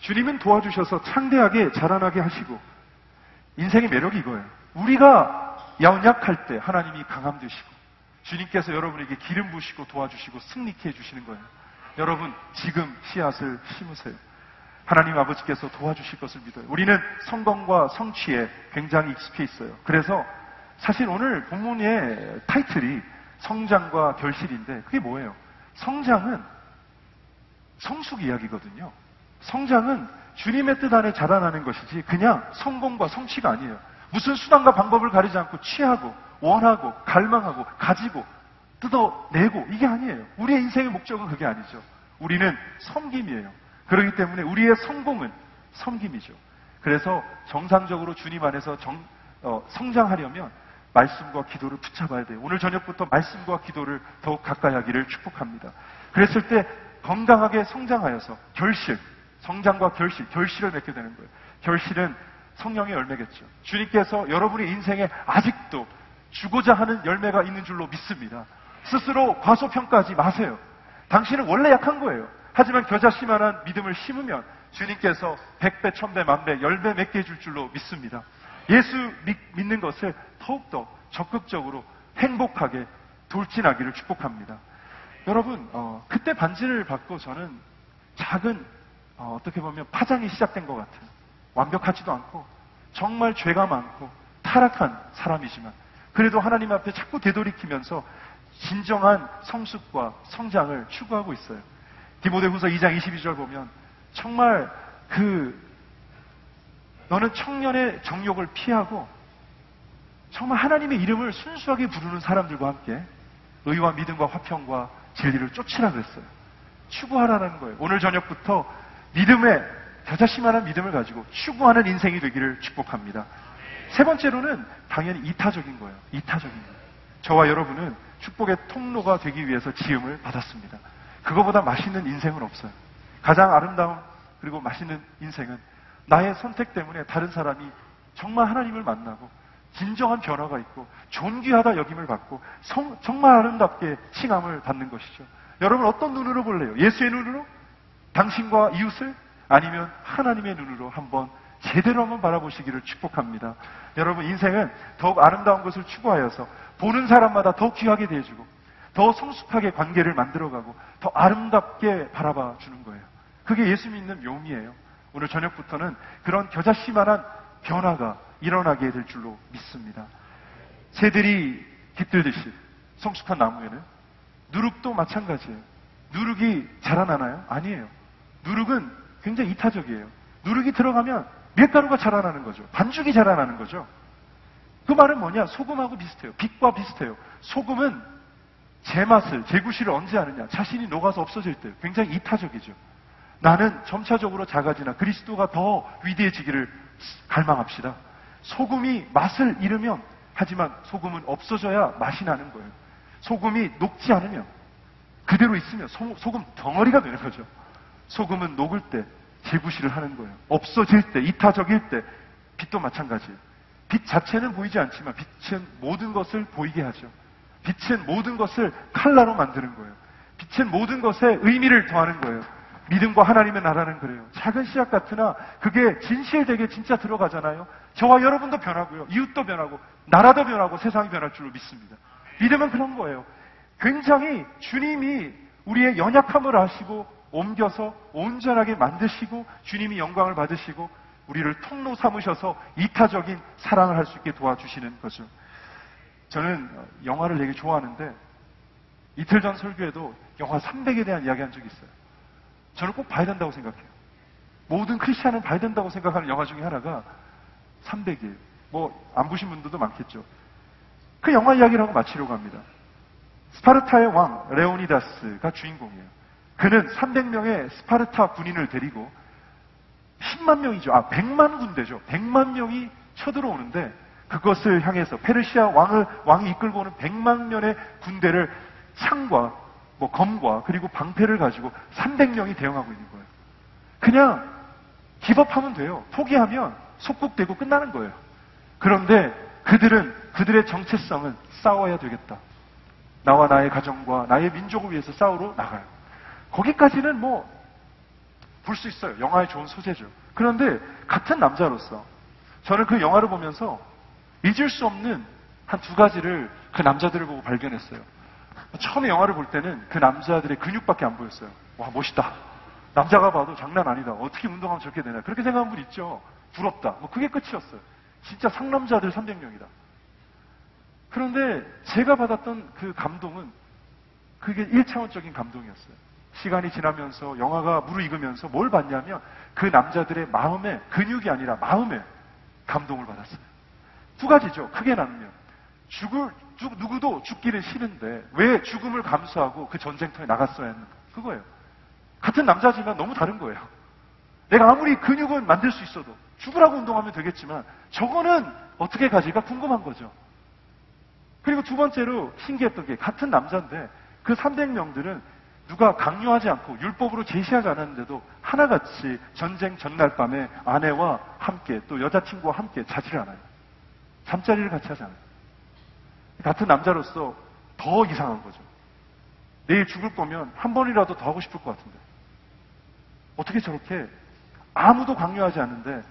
주님은 도와주셔서 창대하게 자라나게 하시고 인생의 매력이 이거예요. 우리가 연약할 때 하나님이 강함 되시고 주님께서 여러분에게 기름 부시고 도와주시고 승리케 해주시는 거예요. 여러분 지금 씨앗을 심으세요. 하나님 아버지께서 도와주실 것을 믿어요. 우리는 성공과 성취에 굉장히 익숙해 있어요. 그래서 사실 오늘 본문의 타이틀이 성장과 결실인데 그게 뭐예요? 성장은 성숙 이야기거든요. 성장은 주님의 뜻 안에 자라나는 것이지 그냥 성공과 성취가 아니에요. 무슨 수단과 방법을 가리지 않고 취하고 원하고 갈망하고 가지고 뜯어내고 이게 아니에요. 우리의 인생의 목적은 그게 아니죠. 우리는 섬김이에요. 그렇기 때문에 우리의 성공은 섬김이죠. 그래서 정상적으로 주님 안에서 정, 어, 성장하려면 말씀과 기도를 붙잡아야 돼요. 오늘 저녁부터 말씀과 기도를 더욱 가까이 하기를 축복합니다. 그랬을 때 건강하게 성장하여서 결실, 성장과 결실, 결실을 맺게 되는 거예요. 결실은 성령의 열매겠죠. 주님께서 여러분의 인생에 아직도 주고자 하는 열매가 있는 줄로 믿습니다. 스스로 과소평가하지 마세요. 당신은 원래 약한 거예요. 하지만 겨자씨만한 믿음을 심으면 주님께서 백배, 천배, 만배, 열배 맺게 해줄 줄로 믿습니다. 예수 믿, 는 것을 더욱더 적극적으로 행복하게 돌진하기를 축복합니다. 여러분, 어, 그때 반지를 받고 저는 작은, 어, 떻게 보면 파장이 시작된 것 같아요. 완벽하지도 않고, 정말 죄가 많고, 다 타락한 사람이지만 그래도 하나님 앞에 자꾸 되돌이키면서 진정한 성숙과 성장을 추구하고 있어요. 디모데후서 2장 22절 보면 정말 그 너는 청년의 정욕을 피하고 정말 하나님의 이름을 순수하게 부르는 사람들과 함께 의와 믿음과 화평과 진리를 쫓으라 그랬어요. 추구하라는 거예요. 오늘 저녁부터 믿음의 겨자씨만한 믿음을 가지고 추구하는 인생이 되기를 축복합니다. 세 번째로는 당연히 이타적인 거예요. 이타적인 거예요. 저와 여러분은 축복의 통로가 되기 위해서 지음을 받았습니다. 그거보다 맛있는 인생은 없어요. 가장 아름다운 그리고 맛있는 인생은 나의 선택 때문에 다른 사람이 정말 하나님을 만나고 진정한 변화가 있고 존귀하다 여김을 받고 성- 정말 아름답게 칭함을 받는 것이죠. 여러분 어떤 눈으로 볼래요? 예수의 눈으로? 당신과 이웃을? 아니면 하나님의 눈으로 한번 제대로 한번 바라보시기를 축복합니다. 여러분 인생은 더욱 아름다운 것을 추구하여서 보는 사람마다 더 귀하게 대해주고 더 성숙하게 관계를 만들어가고 더 아름답게 바라봐 주는 거예요. 그게 예수 믿는 묘미예요. 오늘 저녁부터는 그런 겨자씨만한 변화가 일어나게 될 줄로 믿습니다. 새들이 깃들듯이 성숙한 나무에는 누룩도 마찬가지예요. 누룩이 자라나나요? 아니에요. 누룩은 굉장히 이타적이에요. 누룩이 들어가면 밀가루가 자라나는 거죠. 반죽이 자라나는 거죠. 그 말은 뭐냐? 소금하고 비슷해요. 빛과 비슷해요. 소금은 제 맛을, 제 구실을 언제 하느냐? 자신이 녹아서 없어질 때 굉장히 이타적이죠. 나는 점차적으로 작아지나 그리스도가 더 위대해지기를 갈망합시다. 소금이 맛을 잃으면 하지만 소금은 없어져야 맛이 나는 거예요. 소금이 녹지 않으면 그대로 있으면 소, 소금 덩어리가 되는 거죠. 소금은 녹을 때 재구실을 하는 거예요. 없어질 때, 이타적일 때 빛도 마찬가지예요. 빛 자체는 보이지 않지만 빛은 모든 것을 보이게 하죠. 빛은 모든 것을 칼라로 만드는 거예요. 빛은 모든 것에 의미를 더하는 거예요. 믿음과 하나님의 나라는 그래요. 작은 씨앗 같으나 그게 진실되게 진짜 들어가잖아요. 저와 여러분도 변하고요. 이웃도 변하고 나라도 변하고 세상이 변할 줄로 믿습니다. 믿음은 그런 거예요. 굉장히 주님이 우리의 연약함을 아시고 옮겨서 온전하게 만드시고 주님이 영광을 받으시고 우리를 통로 삼으셔서 이타적인 사랑을 할 수 있게 도와주시는 거죠. 저는 영화를 되게 좋아하는데 이틀 전 설교에도 영화 300에 대한 이야기 한 적이 있어요. 저는 꼭 봐야 된다고 생각해요. 모든 크리스찬은 봐야 된다고 생각하는 영화 중에 하나가 300일. 뭐안 보신 분들도 많겠죠. 그 영화 이야기를 하고 마치려고 합니다. 스파르타의 왕 레오니다스가 주인공이에요. 그는 300명의 스파르타 군인을 데리고 10만 명이죠. 아, 100만 군대죠. 100만 명이 쳐들어오는데 그것을 향해서 페르시아 왕을 왕이 이끌고 오는 100만 명의 군대를 창과 뭐 검과 그리고 방패를 가지고 300명이 대응하고 있는 거예요. 그냥 기법하면 돼요. 포기하면 속국되고 끝나는 거예요. 그런데 그들은 그들의 정체성은 싸워야 되겠다. 나와 나의 가정과 나의 민족을 위해서 싸우러 나가요. 거기까지는 뭐 볼 수 있어요. 영화의 좋은 소재죠. 그런데 같은 남자로서 저는 그 영화를 보면서 잊을 수 없는 한 두 가지를 그 남자들을 보고 발견했어요. 처음에 영화를 볼 때는 그 남자들의 근육밖에 안 보였어요. 와, 멋있다. 남자가 봐도 장난 아니다. 어떻게 운동하면 저렇게 되나. 그렇게 생각하는 분 있죠. 부럽다. 뭐 그게 끝이었어요. 진짜 상남자들 300명이다. 그런데 제가 받았던 그 감동은 그게 1차원적인 감동이었어요. 시간이 지나면서 영화가 무르익으면서 뭘 봤냐면 그 남자들의 마음에 근육이 아니라 마음에 감동을 받았어요. 두 가지죠. 크게 나누면 죽을 죽- 누구도 죽기는 싫은데 왜 죽음을 감수하고 그 전쟁터에 나갔어야 했는가? 그거예요. 같은 남자지만 너무 다른 거예요. 내가 아무리 근육은 만들 수 있어도 죽으라고 운동하면 되겠지만 저거는 어떻게 가지가 궁금한 거죠. 그리고 두 번째로 신기했던 게 같은 남자인데 그 300명들은 누가 강요하지 않고 율법으로 제시하지 않았는데도 하나같이 전쟁 전날 밤에 아내와 함께 또 여자친구와 함께 자지를 않아요. 잠자리를 같이 하지 않아요. 같은 남자로서 더 이상한 거죠. 내일 죽을 거면 한 번이라도 더 하고 싶을 것 같은데. 어떻게 저렇게 아무도 강요하지 않는데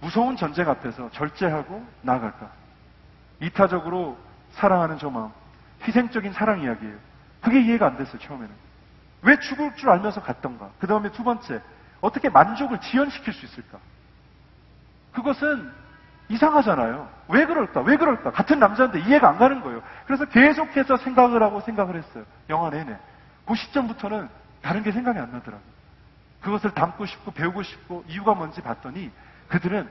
무서운 전쟁 앞에서 절제하고 나아갈까? 이타적으로 사랑하는 저 마음, 희생적인 사랑 이야기예요. 그게 이해가 안 됐어요, 처음에는. 왜 죽을 줄 알면서 갔던가? 그 다음에 두 번째, 어떻게 만족을 지연시킬 수 있을까? 그것은 이상하잖아요. 왜 그럴까? 왜 그럴까? 같은 남자인데 이해가 안 가는 거예요. 그래서 계속해서 생각을 하고 생각을 했어요. 영화 내내. 그 시점부터는 다른 게 생각이 안 나더라고요. 그것을 담고 싶고 배우고 싶고 이유가 뭔지 봤더니 그들은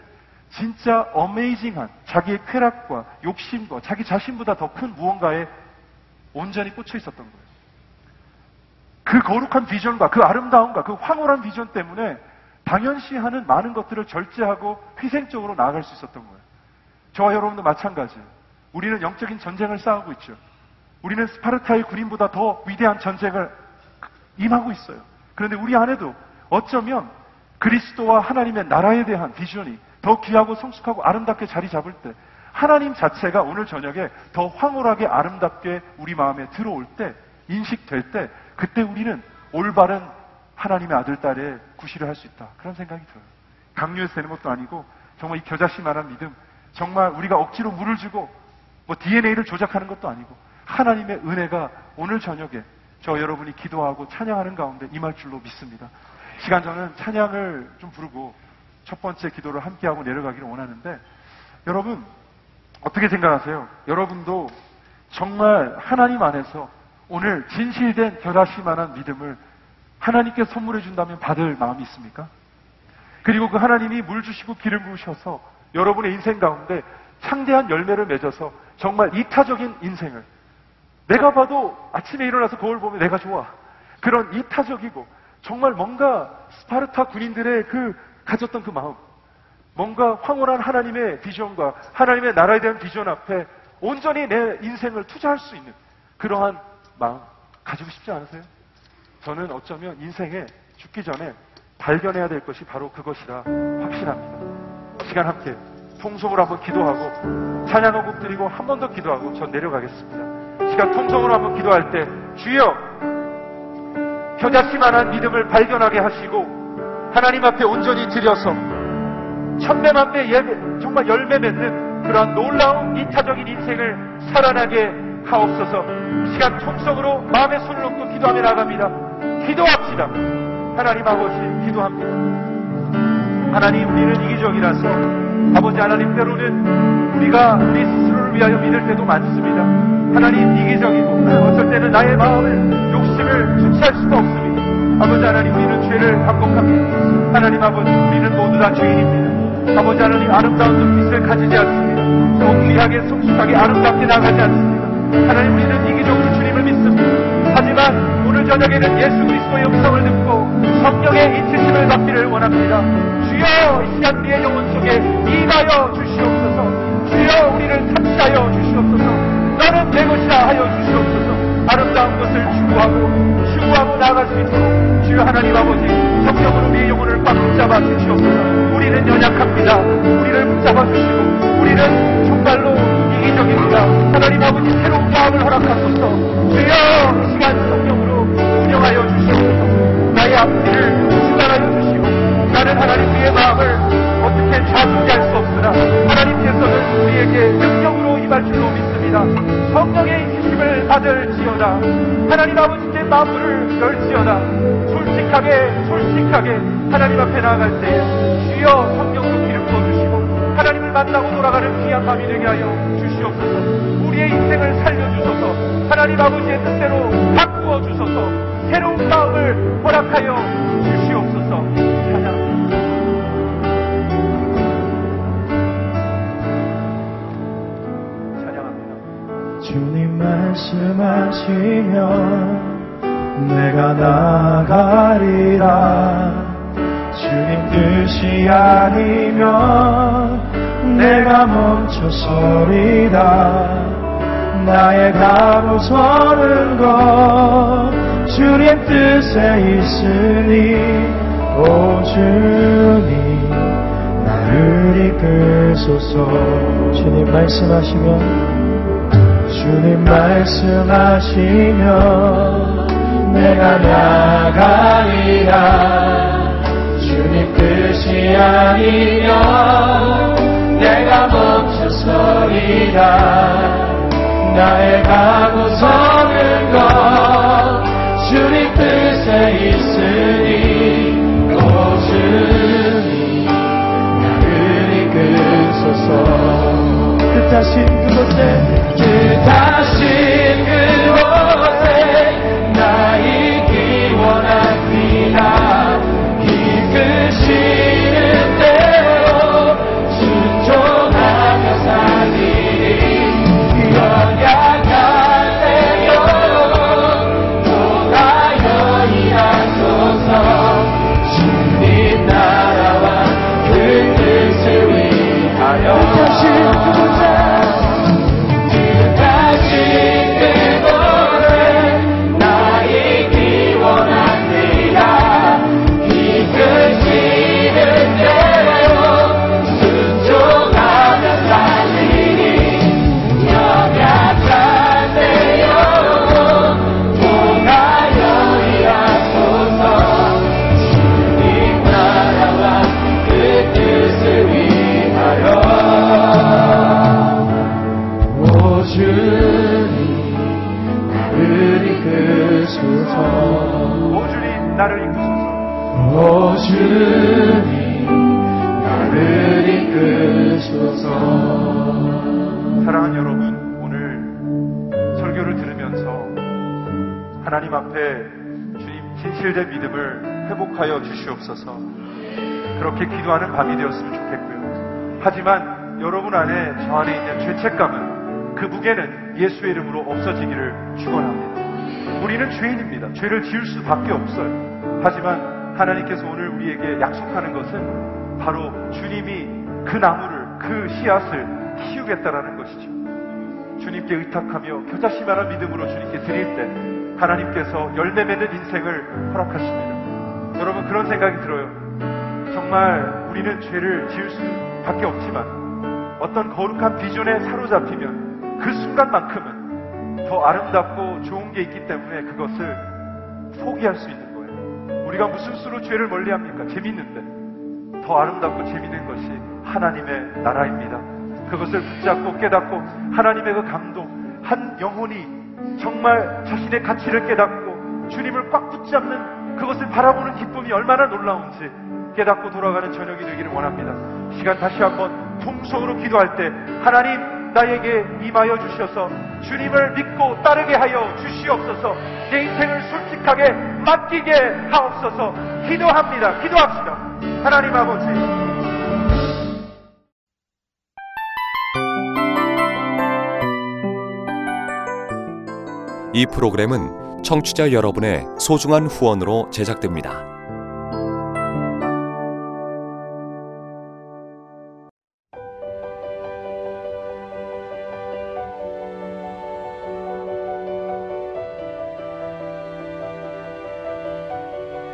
진짜 어메이징한 자기의 쾌락과 욕심과 자기 자신보다 더 큰 무언가에 온전히 꽂혀 있었던 거예요. 그 거룩한 비전과 그 아름다움과 그 황홀한 비전 때문에 당연시하는 많은 것들을 절제하고 희생적으로 나아갈 수 있었던 거예요. 저와 여러분도 마찬가지예요. 우리는 영적인 전쟁을 싸우고 있죠. 우리는 스파르타의 군인보다 더 위대한 전쟁을 임하고 있어요. 그런데 우리 안에도 어쩌면 그리스도와 하나님의 나라에 대한 비전이 더 귀하고 성숙하고 아름답게 자리 잡을 때 하나님 자체가 오늘 저녁에 더 황홀하게 아름답게 우리 마음에 들어올 때 인식될 때 그때 우리는 올바른 하나님의 아들, 딸의 구실을 할 수 있다. 그런 생각이 들어요. 강요해서 되는 것도 아니고 정말 이 겨자씨만한 믿음 정말 우리가 억지로 물을 주고 뭐 DNA를 조작하는 것도 아니고 하나님의 은혜가 오늘 저녁에 저 여러분이 기도하고 찬양하는 가운데 임할 줄로 믿습니다. 시간 저는 찬양을 좀 부르고 첫 번째 기도를 함께하고 내려가기를 원하는데 여러분 어떻게 생각하세요? 여러분도 정말 하나님 안에서 오늘 진실된 결하시만한 믿음을 하나님께 선물해 준다면 받을 마음이 있습니까? 그리고 그 하나님이 물 주시고 기름 부으셔서 여러분의 인생 가운데 창대한 열매를 맺어서 정말 이타적인 인생을 내가 봐도 아침에 일어나서 거울 보면 내가 좋아. 그런 이타적이고 정말 뭔가 스파르타 군인들의 그 가졌던 그 마음 뭔가 황홀한 하나님의 비전과 하나님의 나라에 대한 비전 앞에 온전히 내 인생을 투자할 수 있는 그러한 마음 가지고 싶지 않으세요? 저는 어쩌면 인생에 죽기 전에 발견해야 될 것이 바로 그것이라 확신합니다. 시간 함께 통성으로 한번 기도하고 찬양곡 드리고 한 번 더 기도하고 전 내려가겠습니다. 시간 통성으로 한번 기도할 때 주여 겨자씨만한 믿음을 발견하게 하시고 하나님 앞에 온전히 드려서 천배만배 예배 정말 열매 맺는 그러한 놀라운 이타적인 인생을 살아나게 하옵소서 시간 통성으로 마음의 손을 놓고 기도하며 나갑니다. 기도합시다. 하나님 아버지 기도합니다. 하나님 우리는 이기적이라서 아버지 하나님 때로는 우리가 우리 스스로를 위하여 믿을 때도 많습니다. 하나님 이기적이고 어쩔 때는 나의 마음을 욕심을 주체할 수가 없습니다. 아버지 하나님 우리는 죄를 반복합니다. 하나님 아버지 우리는 모두 다 죄인입니다. 아버지 하나님 아름다운 눈빛을 가지지 않습니다. 또 귀하게 성숙하게 아름답게 나가지 않습니다. 하나님 우리는 이기적으로 주님을 믿습니다. 하지만 오늘 저녁에는 예수 그리스도의 음성을 듣고 성령의 인치심을 받기를 원합니다. 주여 이 시간 우리의 영혼 속에 임하여 주시옵소서. 주여 우리를 탑시하여 주시옵소서. 너는 내 것이라 하여 주시옵소서. 아름다운 것을 추구하고 추구하고 나아갈 수 있도록 주여 하나님 아버지 성령으로 우리의 영혼을 꽉 붙잡아 주시옵소서. 우리는 연약합니다. 우리를 붙잡아 주시고 우리는 정말로 이기적입니다. 하나님 아버지 새로운 마음을 허락하소서. 주여 이 시간 성령으로 운영하여 주시옵소서. 나의 앞길을 하나님 아버지께 마음을 열지어다. 솔직하게 솔직하게 하나님 앞에 나아갈 때 주여 성령으로 기름 부어주시고 하나님을 만나고 돌아가는 귀한 밤이 되게 하여 주시옵소서. 우리의 인생을 살려주소서. 하나님 아버지의 뜻대로 바꾸어 주소서. 새로운 마음을 허락하여 주시옵소서. 말씀하시면 내가 나가리라. 주님 뜻이 아니면 내가 멈춰서리라 나의 가고 서는 것 주님 뜻에 있으니 오 주님 나를 이끌소서. 주님 말씀하시면 주님 말씀하시면 내가 나가리라. 주님 뜻이 아니면 내가 멈춰서리라. 나의 가고 서는 것 주님 뜻에 있으 뜻하신 그곳에 예수의 이름으로 없어지기를 축원합니다 우리는 죄인입니다 죄를 지을 수밖에 없어요 하지만 하나님께서 오늘 우리에게 약속하는 것은 바로 주님이 그 나무를 그 씨앗을 키우겠다라는 것이죠 주님께 의탁하며 겨자씨만한 믿음으로 주님께 드릴 때 하나님께서 열매 맺는 인생을 허락하십니다. 여러분 그런 생각이 들어요. 정말 우리는 죄를 지을 수밖에 없지만 어떤 거룩한 비전에 사로잡히면 그 순간만큼은 더 아름답고 좋은 게 있기 때문에 그것을 포기할 수 있는 거예요. 우리가 무슨 수로 죄를 멀리 합니까? 재밌는데 더 아름답고 재밌는 것이 하나님의 나라입니다. 그것을 붙잡고 깨닫고 하나님의 그 감동, 한 영혼이 정말 자신의 가치를 깨닫고 주님을 꽉 붙잡는 그것을 바라보는 기쁨이 얼마나 놀라운지 깨닫고 돌아가는 저녁이 되기를 원합니다. 시간 다시 한번 통성으로 기도할 때 하나님 나에게 임하여 주셔서 주님을 믿고 따르게 하여 주시옵소서 내 인생을 솔직하게 맡기게 하옵소서 기도합니다. 기도합시다. 하나님 아버지 이 프로그램은 청취자 여러분의 소중한 후원으로 제작됩니다.